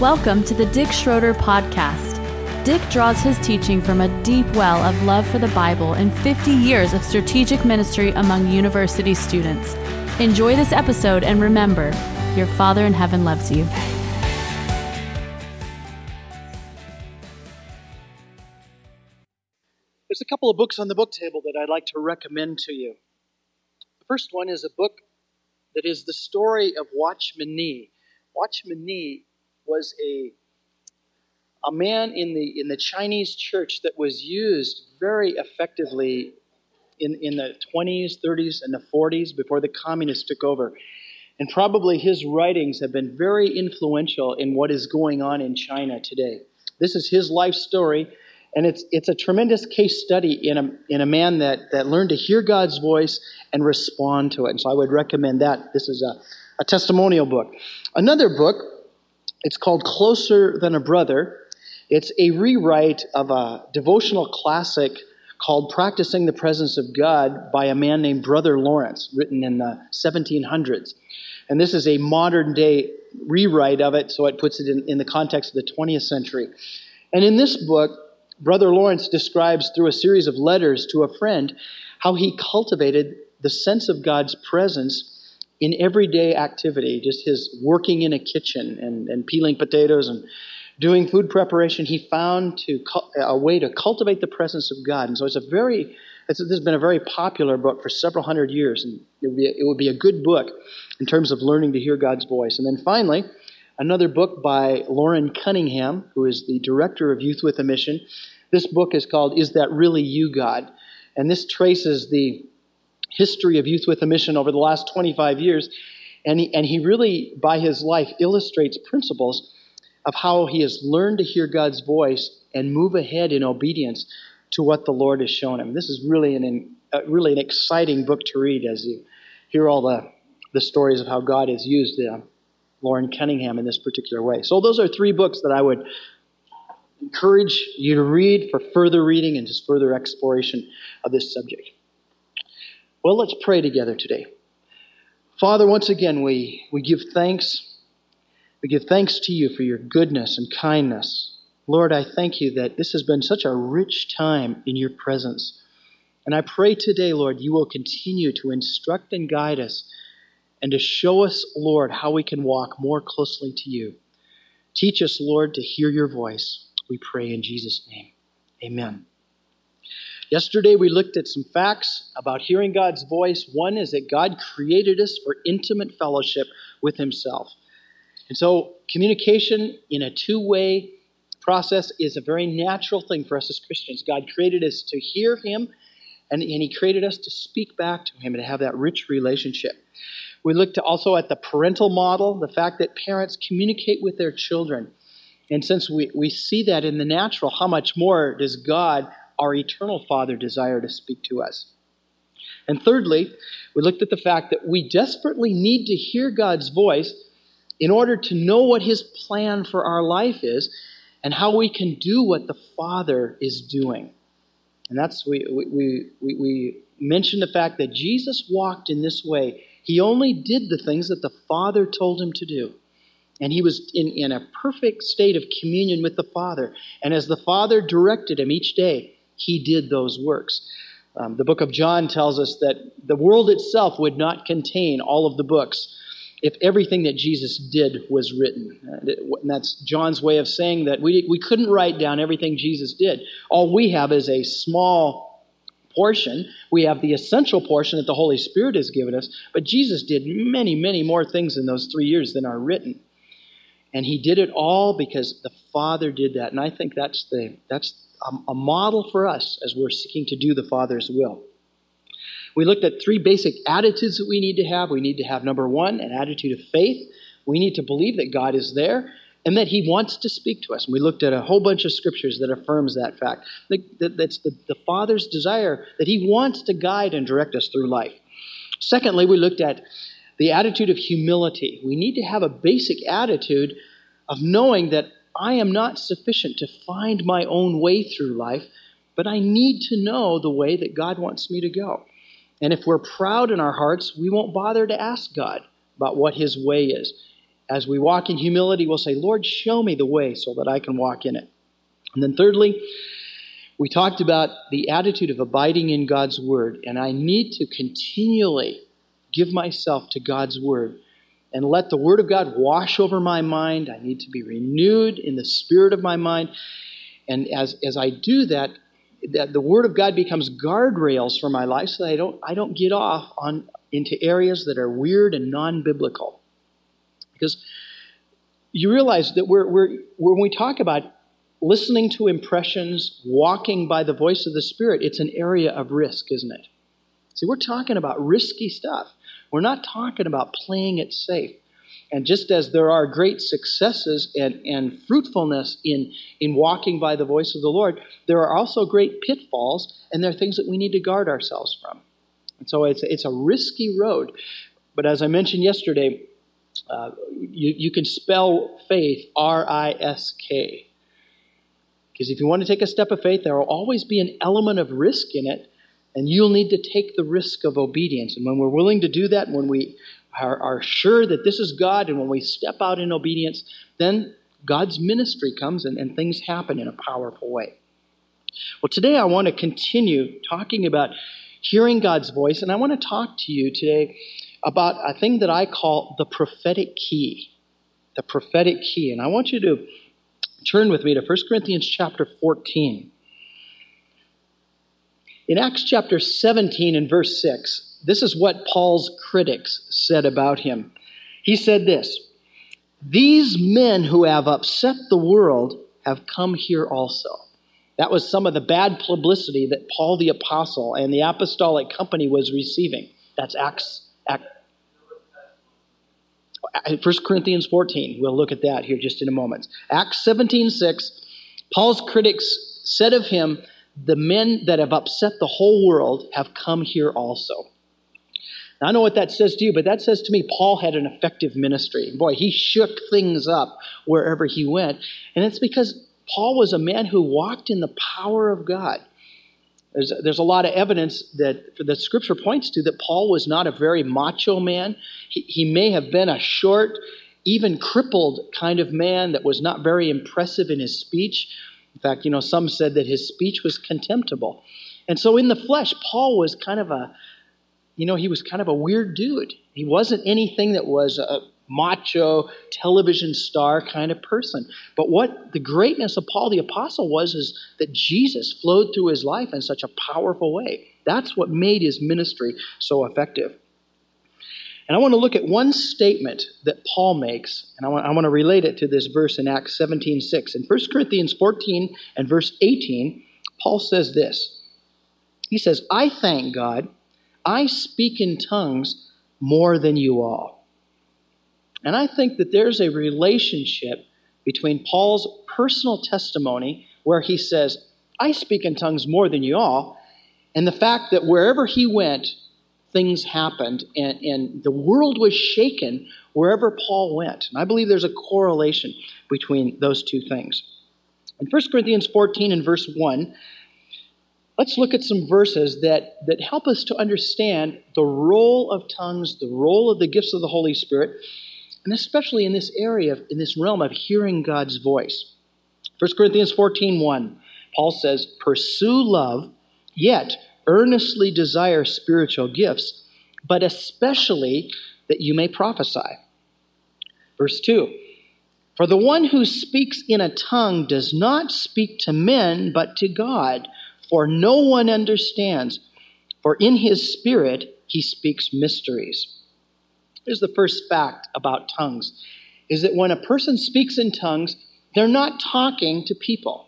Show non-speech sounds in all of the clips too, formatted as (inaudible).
Welcome to the Dick Schroeder Podcast. Dick draws his teaching from a deep well of love for the Bible and 50 years of strategic ministry among university students. Enjoy this episode and remember, your Father in heaven loves you. There's a couple of books on the book table that I'd like to recommend to you. The first one is a book that is the story of Watchman Nee. Watchman Nee was a a man in the in the Chinese church that was used very effectively in, in the 20s, 30s, and the 40s before the communists took over. And probably his writings have been very influential in what is going on in China today. This is his life story, and it's, it's a tremendous case study in a, in a man that, that learned to hear God's voice and respond to it. And so I would recommend that. This is a, a testimonial book. Another book, it's called Closer Than a Brother. It's a rewrite of a devotional classic called Practicing the Presence of God by a man named Brother Lawrence, written in the 1700s. And this is a modern day rewrite of it, so it puts it in, in the context of the 20th century. And in this book, Brother Lawrence describes through a series of letters to a friend how he cultivated the sense of God's presence in everyday activity, just his working in a kitchen and, and peeling potatoes and doing food preparation, he found to a way to cultivate the presence of God. And so it's a very, it's, this has been a very popular book for several hundred years, and it would, be, it would be a good book in terms of learning to hear God's voice. And then finally, another book by Loren Cunningham, who is the director of Youth with a Mission. This book is called Is That Really You, God? And this traces the history of Youth with a Mission over the last 25 years. And he, and he really, by his life, illustrates principles of how he has learned to hear God's voice and move ahead in obedience to what the Lord has shown him. This is really an, uh, really an exciting book to read as you hear all the, the stories of how God has used uh, Loren Cunningham in this particular way. So, those are three books that I would encourage you to read for further reading and just further exploration of this subject. Well, let's pray together today. Father, once again, we, we give thanks we give thanks to you for your goodness and kindness. Lord, I thank you that this has been such a rich time in your presence. And I pray today, Lord, you will continue to instruct and guide us and to show us, Lord, how we can walk more closely to you. Teach us, Lord, to hear your voice. We pray in Jesus' name. Amen. Yesterday, we looked at some facts about hearing God's voice. One is that God created us for intimate fellowship with Himself. And so, communication in a two way process is a very natural thing for us as Christians. God created us to hear Him, and, and He created us to speak back to Him and to have that rich relationship. We looked also at the parental model, the fact that parents communicate with their children. And since we, we see that in the natural, how much more does God, our eternal Father, desire to speak to us? And thirdly, we looked at the fact that we desperately need to hear God's voice in order to know what His plan for our life is and how we can do what the Father is doing. And that's, we, we, we, we mentioned the fact that Jesus walked in this way. He only did the things that the Father told him to do. And he was in, in a perfect state of communion with the Father. And as the Father directed him each day, he did those works. Um, the book of John tells us that the world itself would not contain all of the books if everything that Jesus did was written. And that's John's way of saying that we, we couldn't write down everything Jesus did. All we have is a small portion. We have the essential portion that the Holy Spirit has given us, but Jesus did many, many more things in those three years than are written. And he did it all because the Father did that. And I think that's, the, that's a, a model for us as we're seeking to do the Father's will. We looked at three basic attitudes that we need to have. We need to have, number one, an attitude of faith. We need to believe that God is there and that He wants to speak to us. And we looked at a whole bunch of scriptures that affirms that fact. That's the, the Father's desire that He wants to guide and direct us through life. Secondly, we looked at the attitude of humility. We need to have a basic attitude of knowing that I am not sufficient to find my own way through life, but I need to know the way that God wants me to go. And if we're proud in our hearts, we won't bother to ask God about what His way is. as we walk in humility, we'll say, Lord, show me the way so that I can walk in it. And then, thirdly, we talked about the attitude of abiding in God's Word, and I need to continually give myself to God's Word and let the Word of God wash over my mind. I need to be renewed in the spirit of my mind. And as, as I do that, that the Word of God becomes guardrails for my life so that I don't, I don't get off on, into areas that are weird and non biblical. Because you realize that we're, we're, when we talk about listening to impressions, walking by the voice of the Spirit, it's an area of risk, isn't it? See, we're talking about risky stuff. We're not talking about playing it safe. And just as there are great successes and, and fruitfulness in, in walking by the voice of the Lord, there are also great pitfalls, and there are things that we need to guard ourselves from. And so it's, it's a risky road. But as I mentioned yesterday, uh, you, you can spell faith R I S K. Because if you want to take a step of faith, there will always be an element of risk in it, and you'll need to take the risk of obedience. And when we're willing to do that, when we are, are sure that this is God, and when we step out in obedience, then God's ministry comes and, and things happen in a powerful way. Well, today I want to continue talking about hearing God's voice, and I want to talk to you today about a thing that I call the prophetic key. The prophetic key. And I want you to turn with me to 1 Corinthians chapter 14. In Acts chapter 17 and verse 6, this is what Paul's critics said about him. He said this These men who have upset the world have come here also. That was some of the bad publicity that Paul the Apostle and the apostolic company was receiving. That's Acts, Acts uh, 1 Corinthians 14. We'll look at that here just in a moment. Acts 17 6. Paul's critics said of him, The men that have upset the whole world have come here also. Now, I know what that says to you, but that says to me Paul had an effective ministry. Boy, he shook things up wherever he went. And it's because Paul was a man who walked in the power of God. There's, there's a lot of evidence that the scripture points to that Paul was not a very macho man. He, he may have been a short, even crippled kind of man that was not very impressive in his speech. In fact, you know, some said that his speech was contemptible. And so in the flesh, Paul was kind of a, you know, he was kind of a weird dude. He wasn't anything that was a, macho television star kind of person. But what the greatness of Paul the Apostle was is that Jesus flowed through his life in such a powerful way. That's what made his ministry so effective. And I want to look at one statement that Paul makes, and I want, I want to relate it to this verse in Acts 17 6. In 1 Corinthians 14 and verse 18, Paul says this He says, I thank God, I speak in tongues more than you all. And I think that there's a relationship between Paul's personal testimony, where he says, I speak in tongues more than you all, and the fact that wherever he went, things happened, and, and the world was shaken wherever Paul went. And I believe there's a correlation between those two things. In 1 Corinthians 14 and verse 1, let's look at some verses that, that help us to understand the role of tongues, the role of the gifts of the Holy Spirit, and especially in this area, in this realm of hearing God's voice. 1 Corinthians 14 1, Paul says, Pursue love, yet earnestly desire spiritual gifts, but especially that you may prophesy. Verse 2 For the one who speaks in a tongue does not speak to men, but to God, for no one understands. For in his spirit he speaks mysteries. Here's the first fact about tongues is that when a person speaks in tongues, they're not talking to people.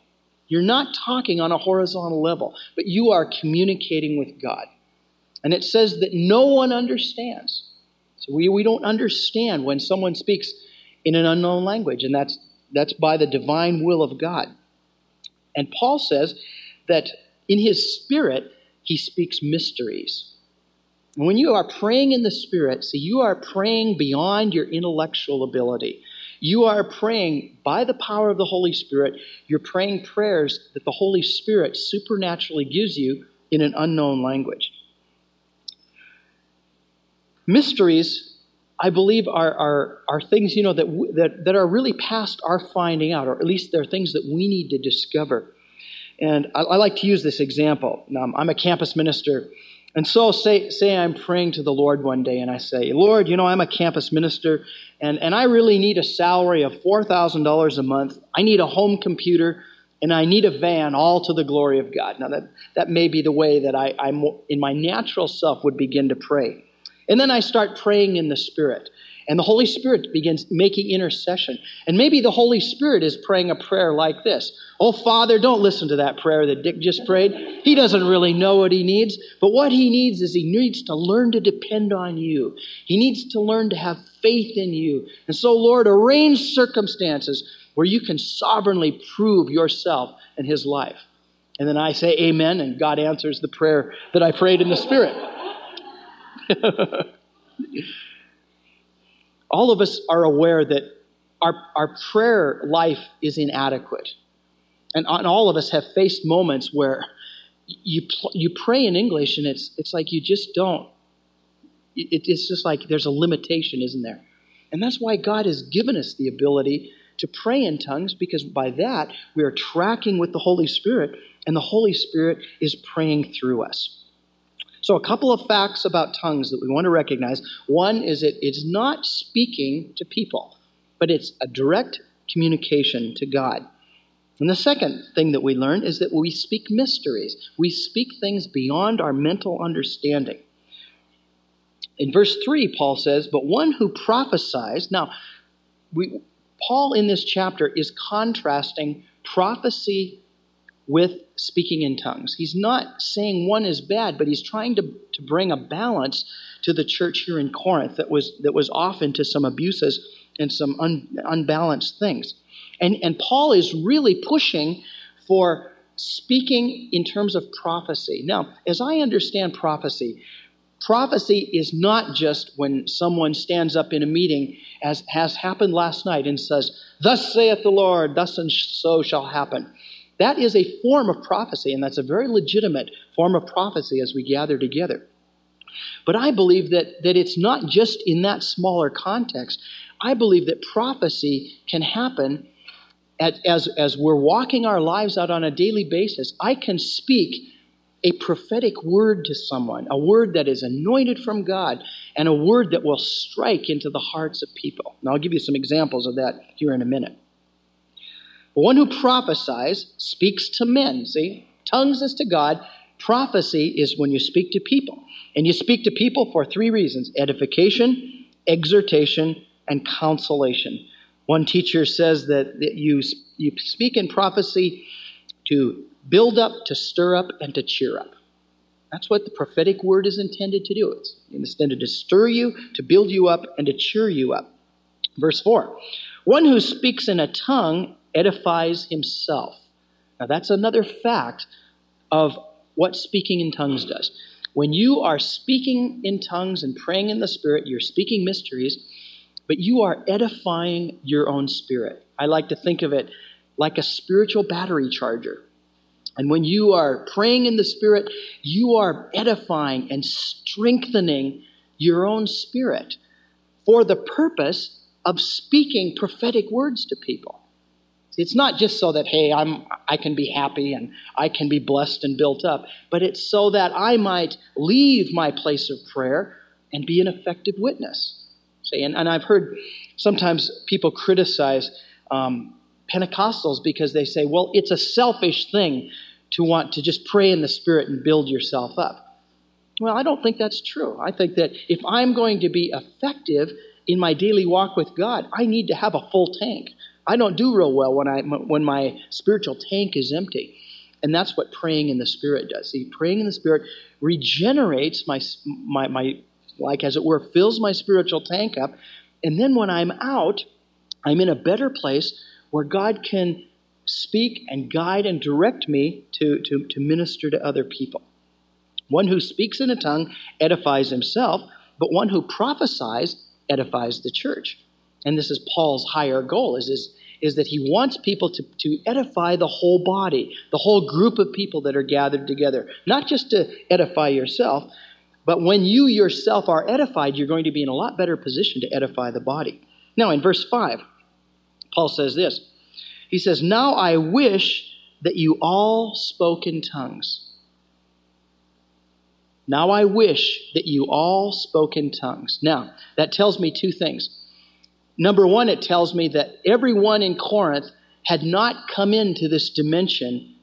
You're not talking on a horizontal level, but you are communicating with God. And it says that no one understands. So we, we don't understand when someone speaks in an unknown language, and that's, that's by the divine will of God. And Paul says that in his spirit, he speaks mysteries. When you are praying in the Spirit, see, you are praying beyond your intellectual ability. You are praying by the power of the Holy Spirit. You're praying prayers that the Holy Spirit supernaturally gives you in an unknown language. Mysteries I believe are, are, are things, you know, that, that, that are really past our finding out, or at least they're things that we need to discover. And I, I like to use this example. I'm a campus minister. And so say, say I'm praying to the Lord one day and I say, Lord, you know, I'm a campus minister and, and I really need a salary of $4,000 a month. I need a home computer and I need a van all to the glory of God. Now, that, that may be the way that I, I'm in my natural self would begin to pray. And then I start praying in the Spirit. And the Holy Spirit begins making intercession. And maybe the Holy Spirit is praying a prayer like this Oh, Father, don't listen to that prayer that Dick just prayed. He doesn't really know what he needs. But what he needs is he needs to learn to depend on you. He needs to learn to have faith in you. And so, Lord, arrange circumstances where you can sovereignly prove yourself in his life. And then I say amen, and God answers the prayer that I prayed in the Spirit. (laughs) all of us are aware that our, our prayer life is inadequate. And, and all of us have faced moments where you, you pray in English and it's, it's like you just don't. It, it's just like there's a limitation, isn't there? And that's why God has given us the ability to pray in tongues because by that we are tracking with the Holy Spirit and the Holy Spirit is praying through us. So, a couple of facts about tongues that we want to recognize. One is that it's not speaking to people, but it's a direct communication to God. And the second thing that we learn is that we speak mysteries. We speak things beyond our mental understanding. In verse 3, Paul says, But one who prophesies. Now, we, Paul in this chapter is contrasting prophecy with speaking in tongues. He's not saying one is bad, but he's trying to, to bring a balance to the church here in Corinth that was, that was often to some abuses and some un, unbalanced things. And, and Paul is really pushing for speaking in terms of prophecy. Now, as I understand prophecy, prophecy is not just when someone stands up in a meeting, as has happened last night, and says, Thus saith the Lord, thus and so shall happen. That is a form of prophecy, and that's a very legitimate form of prophecy as we gather together. But I believe that, that it's not just in that smaller context. I believe that prophecy can happen as, as, as we're walking our lives out on a daily basis. I can speak a prophetic word to someone, a word that is anointed from God, and a word that will strike into the hearts of people. Now, I'll give you some examples of that here in a minute. One who prophesies speaks to men. See, tongues is to God. Prophecy is when you speak to people. And you speak to people for three reasons edification, exhortation, and consolation. One teacher says that, that you, you speak in prophecy to build up, to stir up, and to cheer up. That's what the prophetic word is intended to do. It's intended to stir you, to build you up, and to cheer you up. Verse 4 One who speaks in a tongue edifies himself. Now, that's another fact of what speaking in tongues does. When you are speaking in tongues and praying in the Spirit, you're speaking mysteries, but you are edifying your own spirit. I like to think of it like a spiritual battery charger. And when you are praying in the Spirit, you are edifying and strengthening your own spirit for the purpose of speaking prophetic words to people. It's not just so that, hey, I'm, I can be happy and I can be blessed and built up, but it's so that I might leave my place of prayer and be an effective witness. See, and, and I've heard sometimes people criticize um, Pentecostals because they say, well, it's a selfish thing to want to just pray in the Spirit and build yourself up. Well, I don't think that's true. I think that if I'm going to be effective in my daily walk with God, I need to have a full tank. I don't do real well when I when my spiritual tank is empty. And that's what praying in the Spirit does. See, praying in the Spirit regenerates my, my, my, like as it were, fills my spiritual tank up. And then when I'm out, I'm in a better place where God can speak and guide and direct me to, to, to minister to other people. One who speaks in a tongue edifies himself, but one who prophesies edifies the church. And this is Paul's higher goal, is, is, is that he wants people to, to edify the whole body, the whole group of people that are gathered together. Not just to edify yourself, But when you yourself are edified, you're going to be in a lot better position to edify the body. Now, in verse 5, Paul says this He says, Now I wish that you all spoke in tongues. Now I wish that you all spoke in tongues. Now, that tells me two things. Number one, it tells me that everyone in Corinth had not come into this dimension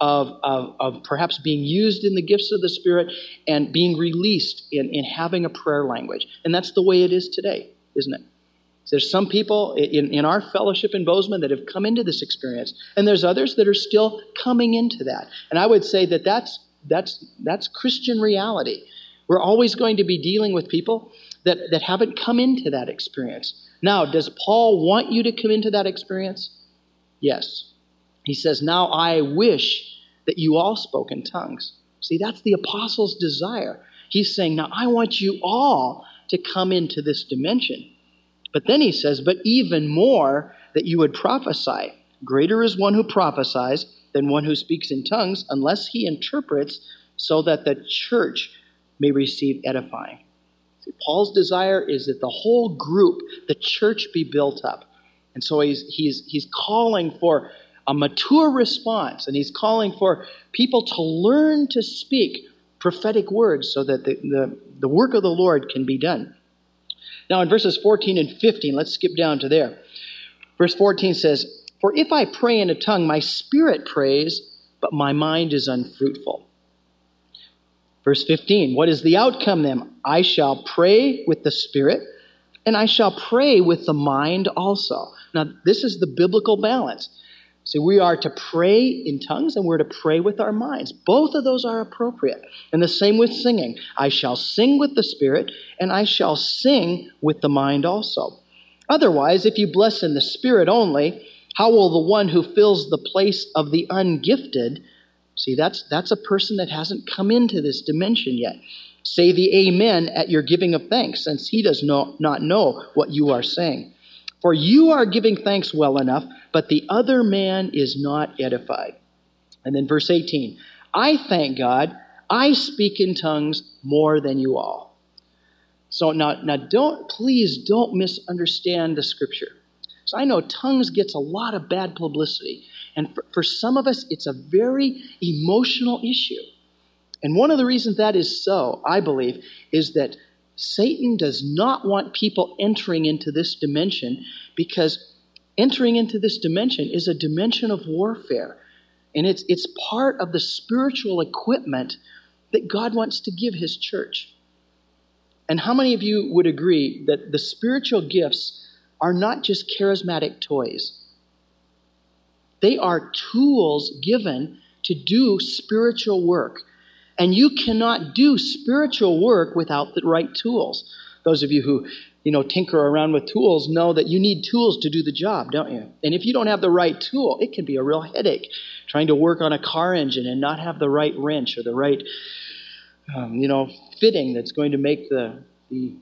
of, of, of, perhaps being used in the gifts of the Spirit and being released in, in having a prayer language. And that's the way it is today, isn't it? There's some people in, in our fellowship in Bozeman that have come into this experience, and there's others that are still coming into that. And I would say that that's, that's, that's Christian reality. We're always going to be dealing with people that, that haven't come into that experience. Now, does Paul want you to come into that experience? Yes. He says, Now I wish that you all spoke in tongues. See, that's the apostle's desire. He's saying, Now I want you all to come into this dimension. But then he says, But even more that you would prophesy. Greater is one who prophesies than one who speaks in tongues, unless he interprets, so that the church may receive edifying. Paul's desire is that the whole group, the church, be built up. And so he's, he's, he's calling for a mature response, and he's calling for people to learn to speak prophetic words so that the, the, the work of the Lord can be done. Now, in verses 14 and 15, let's skip down to there. Verse 14 says, For if I pray in a tongue, my spirit prays, but my mind is unfruitful. Verse 15, what is the outcome then? I shall pray with the spirit, and I shall pray with the mind also. Now, this is the biblical balance. See, we are to pray in tongues and we're to pray with our minds. Both of those are appropriate. And the same with singing. I shall sing with the Spirit and I shall sing with the mind also. Otherwise, if you bless in the Spirit only, how will the one who fills the place of the ungifted, see, that's, that's a person that hasn't come into this dimension yet, say the Amen at your giving of thanks, since he does not not know what you are saying. For you are giving thanks well enough, but the other man is not edified. And then verse 18 I thank God, I speak in tongues more than you all. So now, now don't, please don't misunderstand the scripture. So I know tongues gets a lot of bad publicity. And for, for some of us, it's a very emotional issue. And one of the reasons that is so, I believe, is that Satan does not want people entering into this dimension because entering into this dimension is a dimension of warfare. And it's, it's part of the spiritual equipment that God wants to give his church. And how many of you would agree that the spiritual gifts are not just charismatic toys? They are tools given to do spiritual work. And you cannot do spiritual work without the right tools. Those of you who, you know, tinker around with tools know that you need tools to do the job, don't you? And if you don't have the right tool, it can be a real headache trying to work on a car engine and not have the right wrench or the right, um, you know, fitting that's going to make the, the,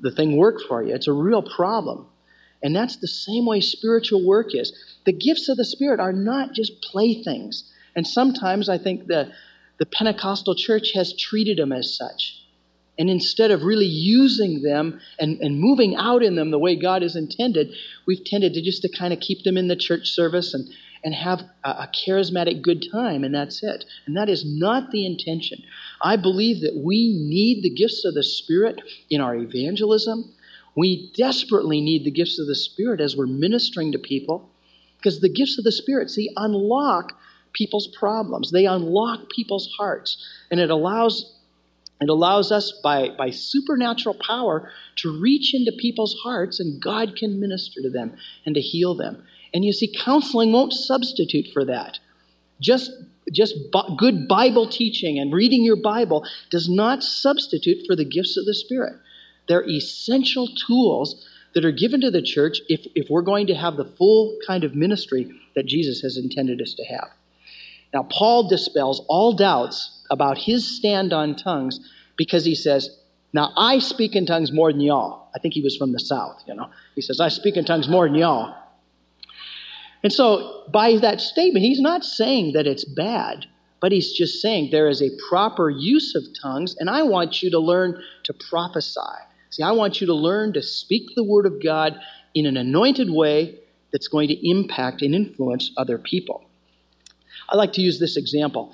the thing work for you. It's a real problem. And that's the same way spiritual work is. The gifts of the Spirit are not just playthings. And sometimes I think the the Pentecostal church has treated them as such. And instead of really using them and, and moving out in them the way God has intended, we've tended to just to kind of keep them in the church service and, and have a, a charismatic good time, and that's it. And that is not the intention. I believe that we need the gifts of the Spirit in our evangelism. We desperately need the gifts of the Spirit as we're ministering to people because the gifts of the Spirit, see, unlock people's problems. They unlock people's hearts. And it allows it allows us by, by supernatural power to reach into people's hearts and God can minister to them and to heal them. And you see, counseling won't substitute for that. Just, just good Bible teaching and reading your Bible does not substitute for the gifts of the Spirit. They're essential tools that are given to the church if, if we're going to have the full kind of ministry that Jesus has intended us to have. Now, Paul dispels all doubts about his stand on tongues because he says, Now I speak in tongues more than y'all. I think he was from the South, you know. He says, I speak in tongues more than y'all. And so, by that statement, he's not saying that it's bad, but he's just saying there is a proper use of tongues, and I want you to learn to prophesy. See, I want you to learn to speak the word of God in an anointed way that's going to impact and influence other people. I like to use this example.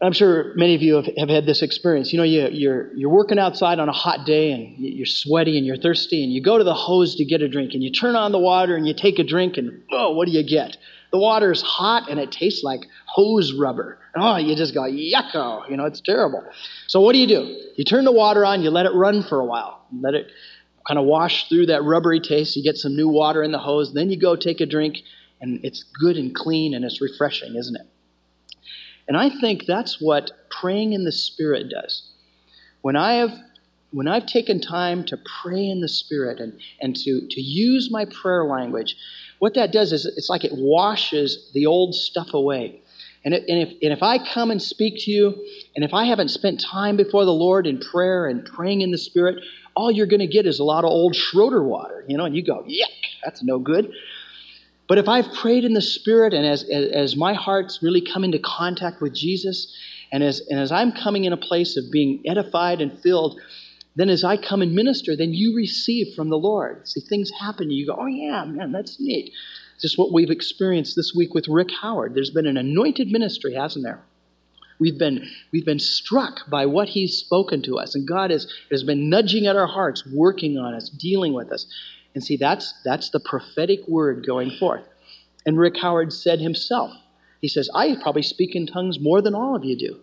I'm sure many of you have, have had this experience. You know, you, you're, you're working outside on a hot day and you're sweaty and you're thirsty, and you go to the hose to get a drink, and you turn on the water and you take a drink, and oh, what do you get? The water is hot and it tastes like hose rubber. Oh, you just go, yucko. You know, it's terrible. So what do you do? You turn the water on, you let it run for a while. Let it kind of wash through that rubbery taste. You get some new water in the hose. Then you go take a drink, and it's good and clean and it's refreshing, isn't it? And I think that's what praying in the Spirit does. When I have when I've taken time to pray in the Spirit and, and to, to use my prayer language, what that does is it's like it washes the old stuff away. And, it, and, if, and if I come and speak to you, and if I haven't spent time before the Lord in prayer and praying in the Spirit, all you're going to get is a lot of old Schroeder water, you know, and you go, yuck, that's no good. But if I've prayed in the Spirit and as, as, as my heart's really come into contact with Jesus, and as, and as I'm coming in a place of being edified and filled, then as I come and minister, then you receive from the Lord. See, things happen. You go, oh, yeah, man, that's neat. Is what we've experienced this week with Rick Howard. There's been an anointed ministry, hasn't there? We've been, we've been struck by what he's spoken to us, and God has, has been nudging at our hearts, working on us, dealing with us. And see, that's, that's the prophetic word going forth. And Rick Howard said himself, he says, I probably speak in tongues more than all of you do.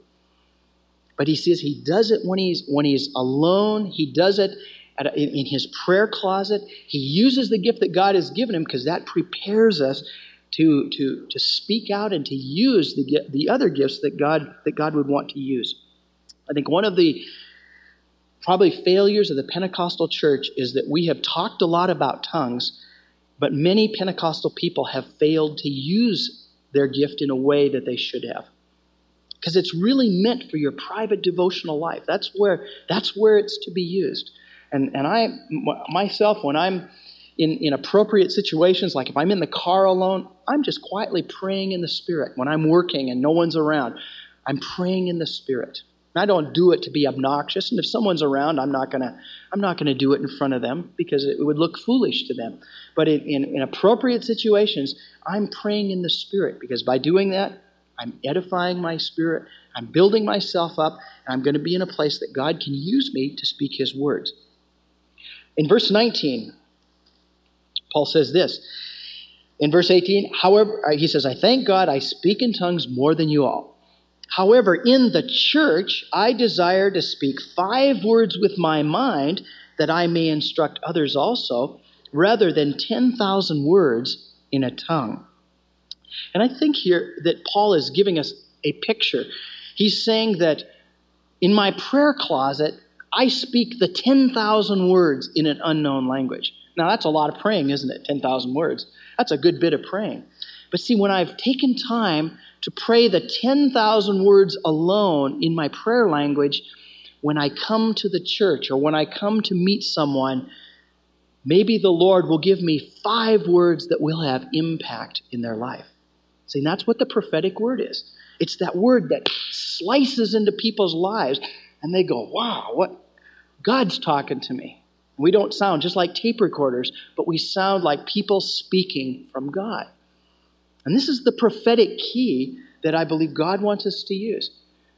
But he says he does it when he's when he's alone. He does it a, in his prayer closet. He uses the gift that God has given him because that prepares us to, to, to speak out and to use the, the other gifts that God, that God would want to use. I think one of the probably failures of the Pentecostal church is that we have talked a lot about tongues, but many Pentecostal people have failed to use their gift in a way that they should have because it's really meant for your private devotional life. That's where that's where it's to be used. And and I myself when I'm in, in appropriate situations, like if I'm in the car alone, I'm just quietly praying in the Spirit. When I'm working and no one's around, I'm praying in the Spirit. I don't do it to be obnoxious, and if someone's around, I'm not gonna I'm not gonna do it in front of them because it would look foolish to them. But in, in, in appropriate situations, I'm praying in the Spirit because by doing that, I'm edifying my spirit. I'm building myself up. And I'm going to be in a place that God can use me to speak his words. In verse 19, Paul says this. In verse 18, however, uh, he says, I thank God I speak in tongues more than you all. However, in the church, I desire to speak five words with my mind that I may instruct others also, rather than 10,000 words in a tongue. And I think here that Paul is giving us a picture. He's saying that in my prayer closet, I speak the 10,000 words in an unknown language. Now, that's a lot of praying, isn't it? 10,000 words. That's a good bit of praying. But see, when I've taken time to pray the 10,000 words alone in my prayer language, when I come to the church or when I come to meet someone, maybe the Lord will give me five words that will have impact in their life. See, that's what the prophetic word is. It's that word that slices into people's lives, and they go, wow, what? God's talking to me. We don't sound just like tape recorders, but we sound like people speaking from God. And this is the prophetic key that I believe God wants us to use.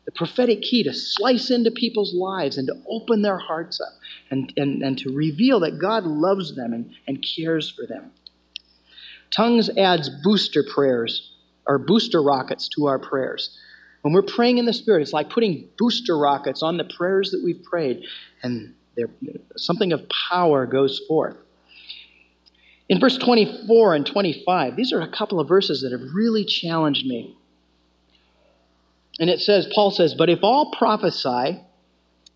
The prophetic key to slice into people's lives and to open their hearts up and, and, and to reveal that God loves them and, and cares for them. Tongues adds booster prayers or booster rockets to our prayers. When we're praying in the Spirit, it's like putting booster rockets on the prayers that we've prayed, and something of power goes forth. In verse 24 and 25, these are a couple of verses that have really challenged me. And it says, Paul says, But if all prophesy,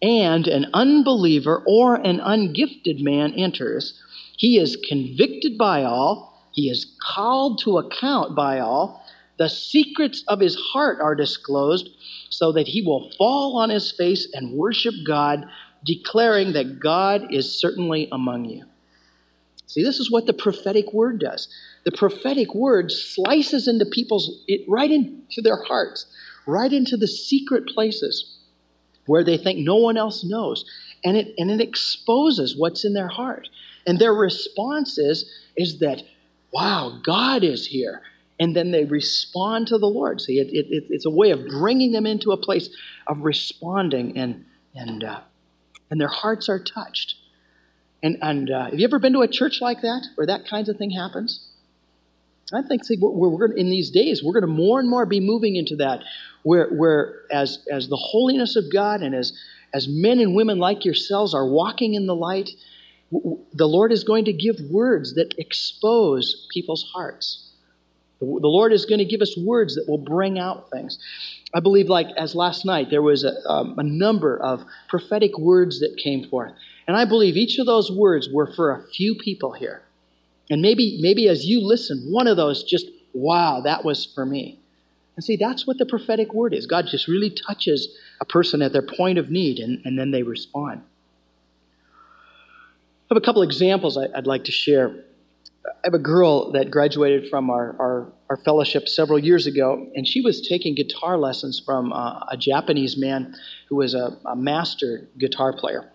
and an unbeliever or an ungifted man enters, he is convicted by all, he is called to account by all, the secrets of his heart are disclosed, so that he will fall on his face and worship God, declaring that God is certainly among you. See, this is what the prophetic word does. The prophetic word slices into people's, it, right into their hearts, right into the secret places where they think no one else knows. And it, and it exposes what's in their heart. And their response is, is that, wow, God is here. And then they respond to the Lord. See, it, it, it's a way of bringing them into a place of responding, and, and, uh, and their hearts are touched. And, and uh, have you ever been to a church like that where that kind of thing happens? I think see, we're, we're in these days we're going to more and more be moving into that, where, where as, as the holiness of God and as, as men and women like yourselves are walking in the light, the Lord is going to give words that expose people's hearts. The, Lord is going to give us words that will bring out things. I believe, like as last night, there was a, um, a number of prophetic words that came forth. And I believe each of those words were for a few people here. And maybe, maybe as you listen, one of those just, wow, that was for me. And see, that's what the prophetic word is. God just really touches a person at their point of need, and, and then they respond. I have a couple examples I'd like to share. I have a girl that graduated from our, our, our fellowship several years ago, and she was taking guitar lessons from uh, a Japanese man who was a, a master guitar player.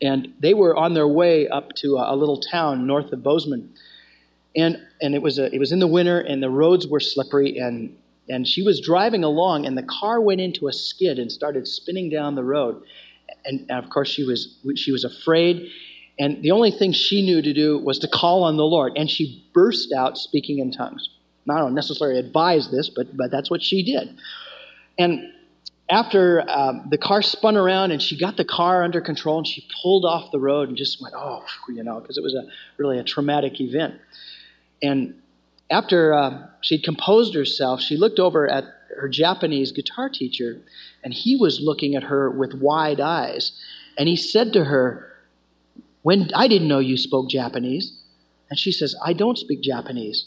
And they were on their way up to a, a little town north of Bozeman, and and it was a, it was in the winter, and the roads were slippery, and and she was driving along, and the car went into a skid and started spinning down the road, and, and of course she was she was afraid, and the only thing she knew to do was to call on the Lord, and she burst out speaking in tongues. I don't necessarily advise this, but but that's what she did, and after um, the car spun around and she got the car under control and she pulled off the road and just went, oh, you know, because it was a really a traumatic event. And after uh, she'd composed herself, she looked over at her Japanese guitar teacher, and he was looking at her with wide eyes. And he said to her, "When I didn't know you spoke Japanese," and she says, "I don't speak Japanese."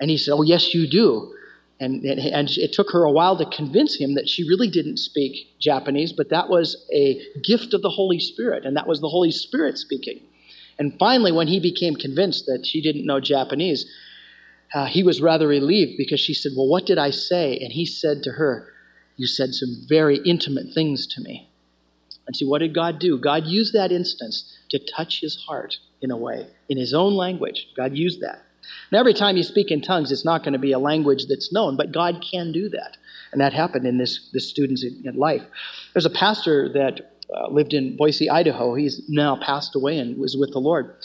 And he said, "Oh, yes, you do." And, and it took her a while to convince him that she really didn't speak Japanese, but that was a gift of the Holy Spirit, and that was the Holy Spirit speaking. And finally, when he became convinced that she didn't know Japanese, uh, he was rather relieved because she said, Well, what did I say? And he said to her, You said some very intimate things to me. And see, what did God do? God used that instance to touch his heart in a way, in his own language. God used that. Now, every time you speak in tongues, it's not going to be a language that's known, but God can do that. And that happened in this, this student's life. There's a pastor that uh, lived in Boise, Idaho. He's now passed away and was with the Lord.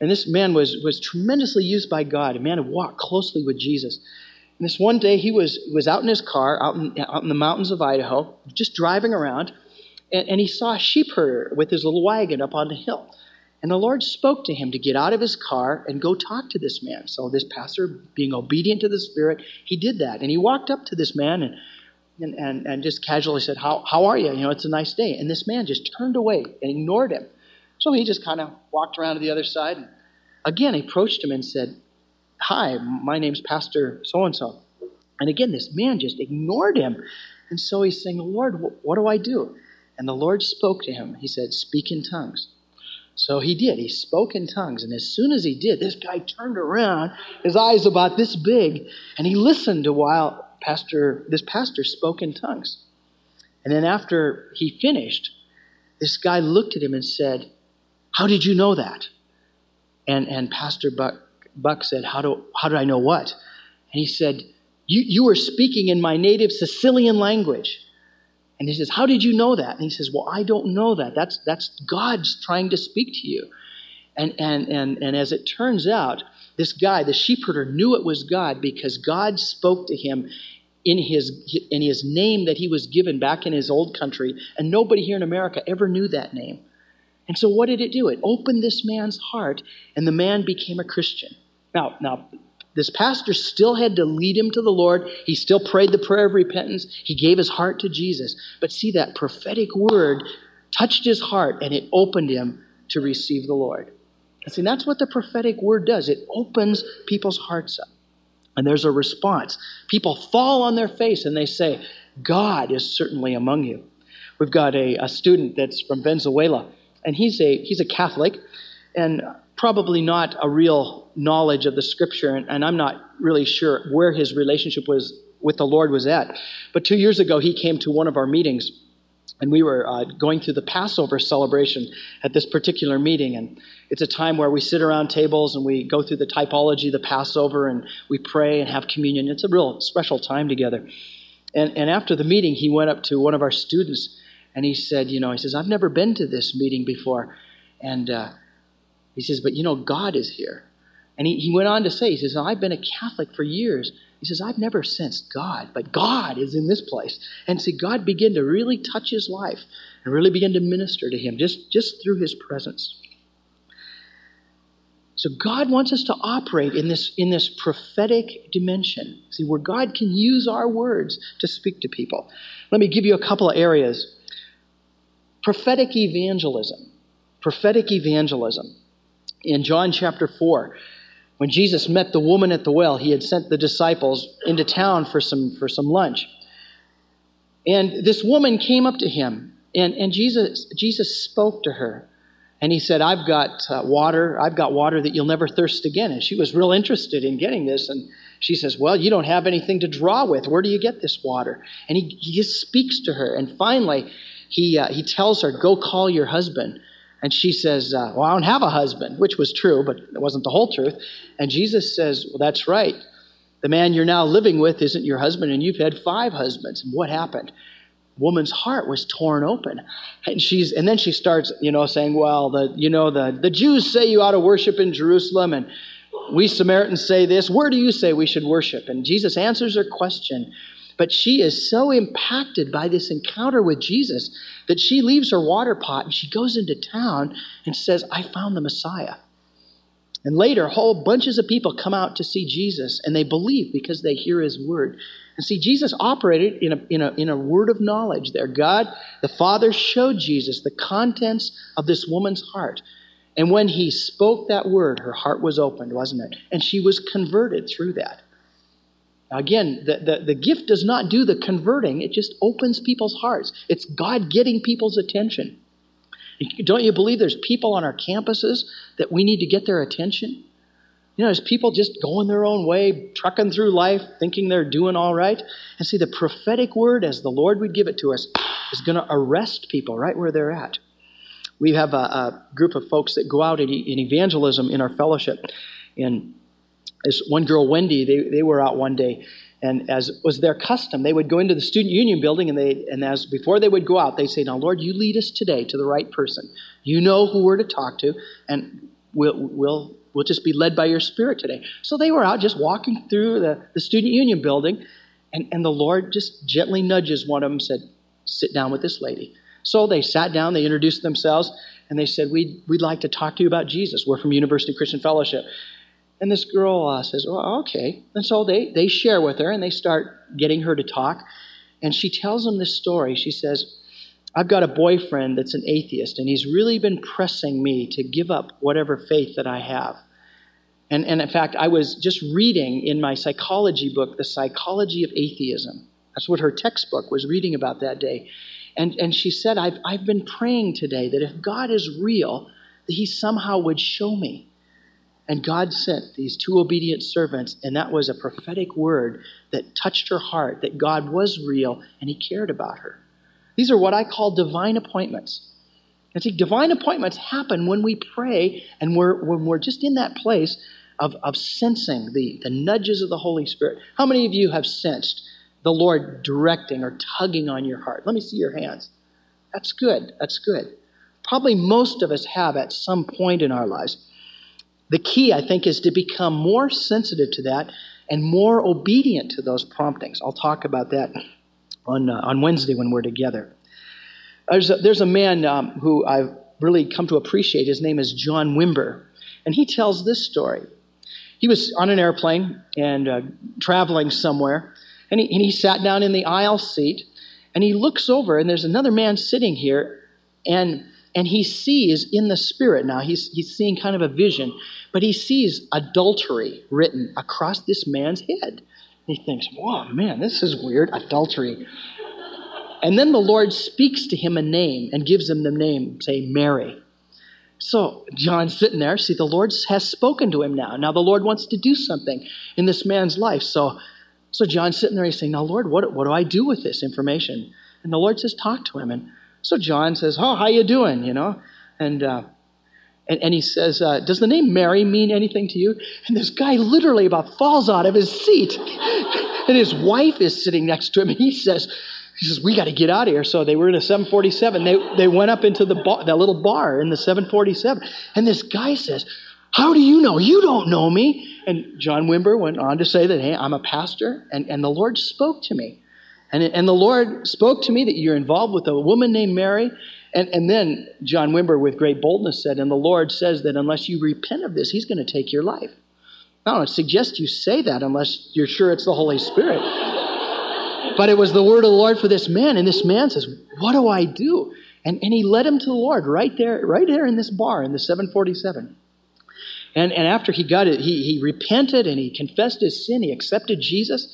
And this man was, was tremendously used by God, a man who walked closely with Jesus. And this one day, he was, was out in his car, out in, out in the mountains of Idaho, just driving around, and, and he saw a sheep herder with his little wagon up on the hill. And the Lord spoke to him to get out of his car and go talk to this man. So this pastor, being obedient to the Spirit, he did that. And he walked up to this man and and, and, and just casually said, how, how are you? You know, it's a nice day. And this man just turned away and ignored him. So he just kind of walked around to the other side. And again, he approached him and said, Hi, my name's Pastor so and so. And again, this man just ignored him. And so he's saying, Lord, what do I do? And the Lord spoke to him. He said, Speak in tongues. So he did. He spoke in tongues. And as soon as he did, this guy turned around, his eyes about this big, and he listened a while pastor this pastor spoke in tongues. And then after he finished, this guy looked at him and said, How did you know that? And and Pastor Buck Buck said, How do how did I know what? And he said, You you were speaking in my native Sicilian language. And he says, How did you know that? And he says, Well, I don't know that. That's, that's God's trying to speak to you. And, and, and, and as it turns out, this guy, the sheepherder, knew it was God because God spoke to him in his, in his name that he was given back in his old country, and nobody here in America ever knew that name. And so, what did it do? It opened this man's heart, and the man became a Christian. Now, now this pastor still had to lead him to the Lord. He still prayed the prayer of repentance. He gave his heart to Jesus. But see, that prophetic word touched his heart and it opened him to receive the Lord. And see, that's what the prophetic word does it opens people's hearts up. And there's a response. People fall on their face and they say, God is certainly among you. We've got a, a student that's from Venezuela, and he's a, he's a Catholic. And probably not a real knowledge of the scripture, and, and I'm not really sure where his relationship was with the Lord was at. But two years ago, he came to one of our meetings, and we were uh, going through the Passover celebration at this particular meeting. And it's a time where we sit around tables and we go through the typology the Passover and we pray and have communion. It's a real special time together. And, and after the meeting, he went up to one of our students and he said, You know, he says, I've never been to this meeting before. And uh, he says, But you know, God is here. And he, he went on to say, He says, I've been a Catholic for years. He says, I've never sensed God, but God is in this place. And see, God began to really touch his life and really begin to minister to him just, just through his presence. So God wants us to operate in this, in this prophetic dimension. See, where God can use our words to speak to people. Let me give you a couple of areas. Prophetic evangelism. Prophetic evangelism. In John chapter 4, when Jesus met the woman at the well, he had sent the disciples into town for some, for some lunch. And this woman came up to him, and, and Jesus, Jesus spoke to her. And he said, I've got uh, water. I've got water that you'll never thirst again. And she was real interested in getting this. And she says, Well, you don't have anything to draw with. Where do you get this water? And he, he just speaks to her. And finally, he, uh, he tells her, Go call your husband. And she says, uh, Well, I don't have a husband, which was true, but it wasn't the whole truth. And Jesus says, Well, that's right. The man you're now living with isn't your husband, and you've had five husbands. And what happened? woman's heart was torn open and she's and then she starts you know saying well the you know the the jews say you ought to worship in jerusalem and we samaritans say this where do you say we should worship and jesus answers her question but she is so impacted by this encounter with jesus that she leaves her water pot and she goes into town and says, I found the Messiah. And later, whole bunches of people come out to see Jesus and they believe because they hear his word. And see, Jesus operated in a, in a, in a word of knowledge there. God, the Father, showed Jesus the contents of this woman's heart. And when he spoke that word, her heart was opened, wasn't it? And she was converted through that. Again, the, the, the, gift does not do the converting, it just opens people's hearts. It's God getting people's attention. Don't you believe there's people on our campuses that we need to get their attention? You know, there's people just going their own way, trucking through life, thinking they're doing all right. And see, the prophetic word, as the Lord would give it to us, is going to arrest people right where they're at. We have a, a group of folks that go out in, in evangelism in our fellowship. And this one girl, Wendy, they, they were out one day, and as was their custom, they would go into the student union building, and they and as before they would go out, they'd say, "Now, Lord, you lead us today to the right person. You know who we're to talk to, and we'll we'll we'll just be led by your Spirit today." So they were out just walking through the, the student union building, and, and the Lord just gently nudges one of them, said, "Sit down with this lady." So they sat down, they introduced themselves, and they said, we'd, we'd like to talk to you about Jesus. We're from University Christian Fellowship. And this girl uh, says, Well, okay. And so they, they share with her and they start getting her to talk. And she tells them this story. She says, I've got a boyfriend that's an atheist, and he's really been pressing me to give up whatever faith that I have. And, and in fact, I was just reading in my psychology book, The Psychology of Atheism. That's what her textbook was reading about that day. And, and she said, I've, I've been praying today that if God is real, that he somehow would show me. And God sent these two obedient servants, and that was a prophetic word that touched her heart that God was real and He cared about her. These are what I call divine appointments. And see, divine appointments happen when we pray and we're, when we're just in that place of, of sensing the, the nudges of the Holy Spirit. How many of you have sensed the Lord directing or tugging on your heart? Let me see your hands. That's good. That's good. Probably most of us have at some point in our lives. The key, I think, is to become more sensitive to that and more obedient to those promptings. I'll talk about that on, uh, on Wednesday when we're together. There's a, there's a man um, who I've really come to appreciate. His name is John Wimber. And he tells this story. He was on an airplane and uh, traveling somewhere, and he, and he sat down in the aisle seat, and he looks over, and there's another man sitting here, and and he sees in the spirit now he's, he's seeing kind of a vision but he sees adultery written across this man's head. He thinks, whoa, man, this is weird. Adultery. And then the Lord speaks to him a name and gives him the name, say, Mary. So John's sitting there. See, the Lord has spoken to him now. Now the Lord wants to do something in this man's life. So So John's sitting there, he's saying, Now, Lord, what, what do I do with this information? And the Lord says, Talk to him. And so John says, Oh, how you doing? You know? And, uh, and, and he says, uh, Does the name Mary mean anything to you? And this guy literally about falls out of his seat. (laughs) and his wife is sitting next to him. He says, he says, We got to get out of here. So they were in a 747. They, they went up into the bar, that little bar in the 747. And this guy says, How do you know? You don't know me. And John Wimber went on to say that, Hey, I'm a pastor, and, and the Lord spoke to me. And, and the Lord spoke to me that you're involved with a woman named Mary. And, and then John Wimber, with great boldness, said, And the Lord says that unless you repent of this, he's going to take your life. I don't suggest you say that unless you're sure it's the Holy Spirit. but it was the word of the Lord for this man, and this man says, What do I do? And, and he led him to the Lord right there, right there in this bar in the 747. And, and after he got it, he, he repented and he confessed his sin. He accepted Jesus.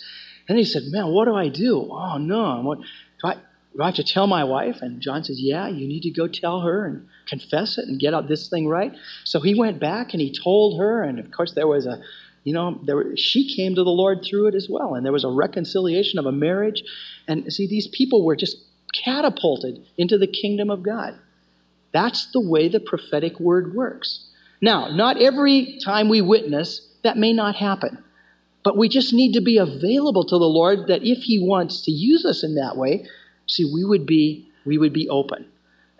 And he said, Man, what do I do? Oh, no. What, do, I, do I have to tell my wife? And John says, Yeah, you need to go tell her and confess it and get out this thing right. So he went back and he told her. And of course, there was a, you know, there, she came to the Lord through it as well. And there was a reconciliation of a marriage. And see, these people were just catapulted into the kingdom of God. That's the way the prophetic word works. Now, not every time we witness, that may not happen. But we just need to be available to the Lord that if He wants to use us in that way, see, we would be, we would be open.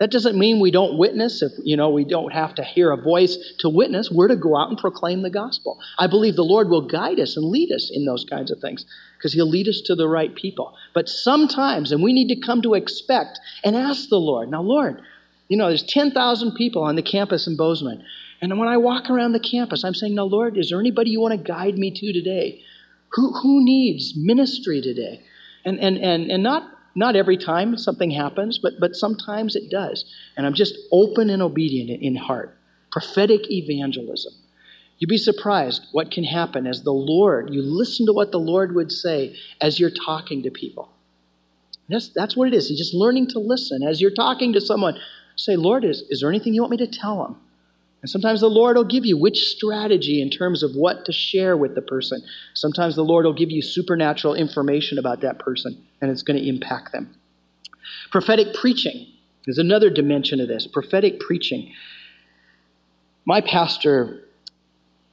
That doesn't mean we don't witness. If you know we don't have to hear a voice to witness, we're to go out and proclaim the gospel. I believe the Lord will guide us and lead us in those kinds of things because He'll lead us to the right people. But sometimes, and we need to come to expect and ask the Lord. Now, Lord, you know, there's 10,000 people on the campus in Bozeman. And when I walk around the campus, I'm saying, Now, Lord, is there anybody you want to guide me to today? Who, who needs ministry today? And, and, and, and not, not every time something happens, but, but sometimes it does. And I'm just open and obedient in heart. Prophetic evangelism. You'd be surprised what can happen as the Lord, you listen to what the Lord would say as you're talking to people. That's, that's what it is. He's just learning to listen. As you're talking to someone, say, Lord, is, is there anything you want me to tell them? And sometimes the Lord will give you which strategy in terms of what to share with the person. Sometimes the Lord will give you supernatural information about that person, and it's going to impact them. Prophetic preaching is another dimension of this. Prophetic preaching. My pastor,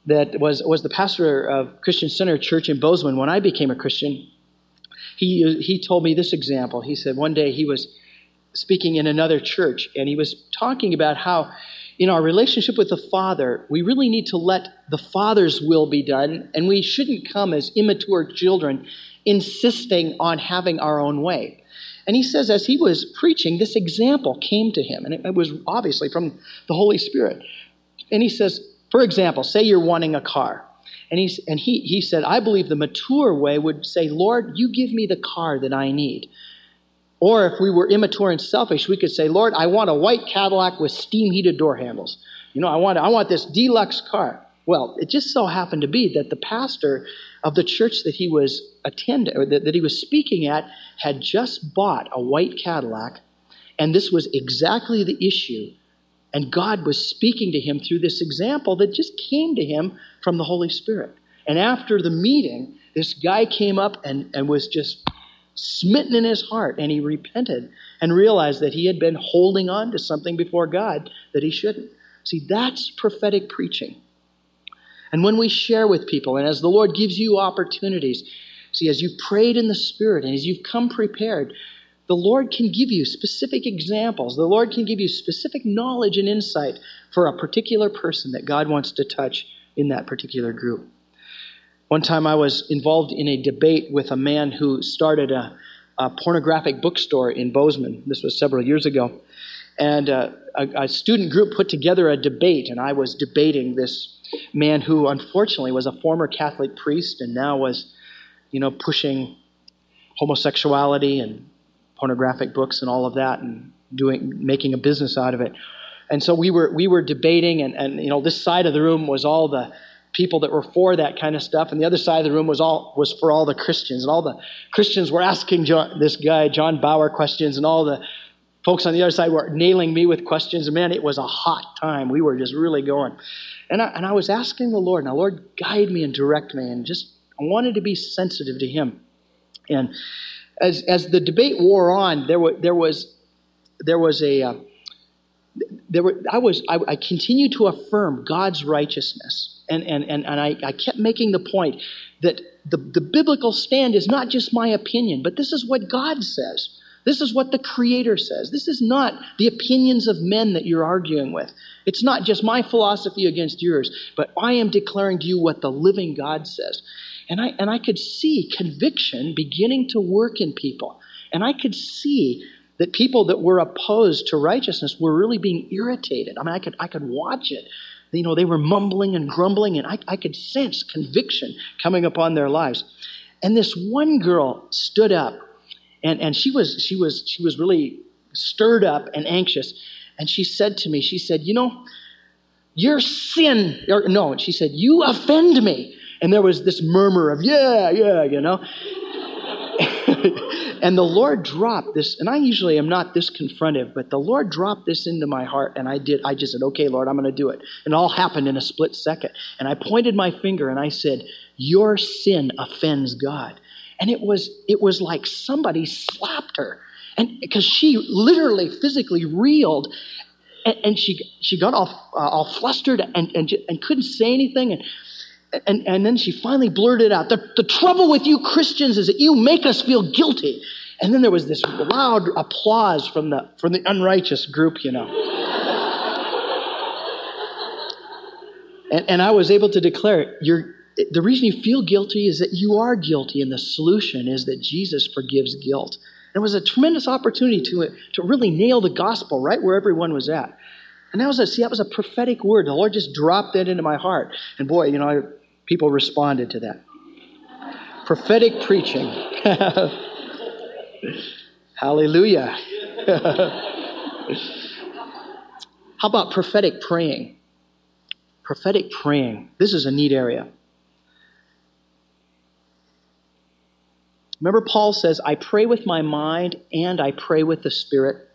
that was, was the pastor of Christian Center Church in Bozeman when I became a Christian, he, he told me this example. He said one day he was speaking in another church, and he was talking about how in our relationship with the Father, we really need to let the Father's will be done, and we shouldn't come as immature children insisting on having our own way. And he says, as he was preaching, this example came to him, and it was obviously from the Holy Spirit. And he says, for example, say you're wanting a car. And, he's, and he, he said, I believe the mature way would say, Lord, you give me the car that I need. Or if we were immature and selfish, we could say, Lord, I want a white Cadillac with steam heated door handles. You know, I want, I want this deluxe car. Well, it just so happened to be that the pastor of the church that he was attending, or that, that he was speaking at, had just bought a white Cadillac, and this was exactly the issue. And God was speaking to him through this example that just came to him from the Holy Spirit. And after the meeting, this guy came up and, and was just smitten in his heart, and he repented and realized that he had been holding on to something before God that he shouldn't. See, that's prophetic preaching. And when we share with people, and as the Lord gives you opportunities, see, as you've prayed in the Spirit and as you've come prepared, the Lord can give you specific examples. The Lord can give you specific knowledge and insight for a particular person that God wants to touch in that particular group. One time I was involved in a debate with a man who started a, a pornographic bookstore in Bozeman. This was several years ago. And uh, a, a student group put together a debate, and I was debating this man who unfortunately was a former Catholic priest and now was, you know, pushing homosexuality and pornographic books and all of that and doing making a business out of it. And so we were we were debating and, and you know this side of the room was all the people that were for that kind of stuff, and the other side of the room was all was for all the Christians, and all the Christians were asking John, this guy John Bauer questions, and all the folks on the other side were nailing me with questions. And man, it was a hot time. We were just really going, and I, and I was asking the Lord, now Lord, guide me and direct me, and just I wanted to be sensitive to him. And as, as the debate wore on, there, was there was, there was a, uh, there were, I was, I, I continued to affirm God's righteousness. And, and, and, and I, I kept making the point that the, the biblical stand is not just my opinion, but this is what God says. This is what the Creator says. This is not the opinions of men that you're arguing with. It's not just my philosophy against yours, but I am declaring to you what the living God says. And I, and I could see conviction beginning to work in people. And I could see that people that were opposed to righteousness were really being irritated. I mean, I could, I could watch it. You know, they were mumbling and grumbling, and I, I could sense conviction coming upon their lives. And this one girl stood up, and, and she was she was she was really stirred up and anxious. And she said to me, she said, You know, your sin, or no, she said, You offend me. And there was this murmur of, Yeah, yeah, you know. (laughs) and the Lord dropped this, and I usually am not this confrontive, but the Lord dropped this into my heart, and I did. I just said, "Okay, Lord, I'm going to do it." And it all happened in a split second. And I pointed my finger and I said, "Your sin offends God." And it was it was like somebody slapped her, and because she literally physically reeled, and, she she got all uh, all flustered and, and and couldn't say anything and and, and then she finally blurted out, the, the trouble with you Christians is that you make us feel guilty. And then there was this loud applause from the, from the unrighteous group, you know. and, and I was able to declare, you're, the reason you feel guilty is that you are guilty, and the solution is that Jesus forgives guilt. And it was a tremendous opportunity to, to really nail the gospel right where everyone was at. And that was a, see, that was a prophetic word. The Lord just dropped that into my heart. And boy, you know, people responded to that. Prophetic preaching. (laughs) Hallelujah. (laughs) How about prophetic praying? Prophetic praying. This is a neat area. Remember, Paul says, I pray with my mind and I pray with the Spirit.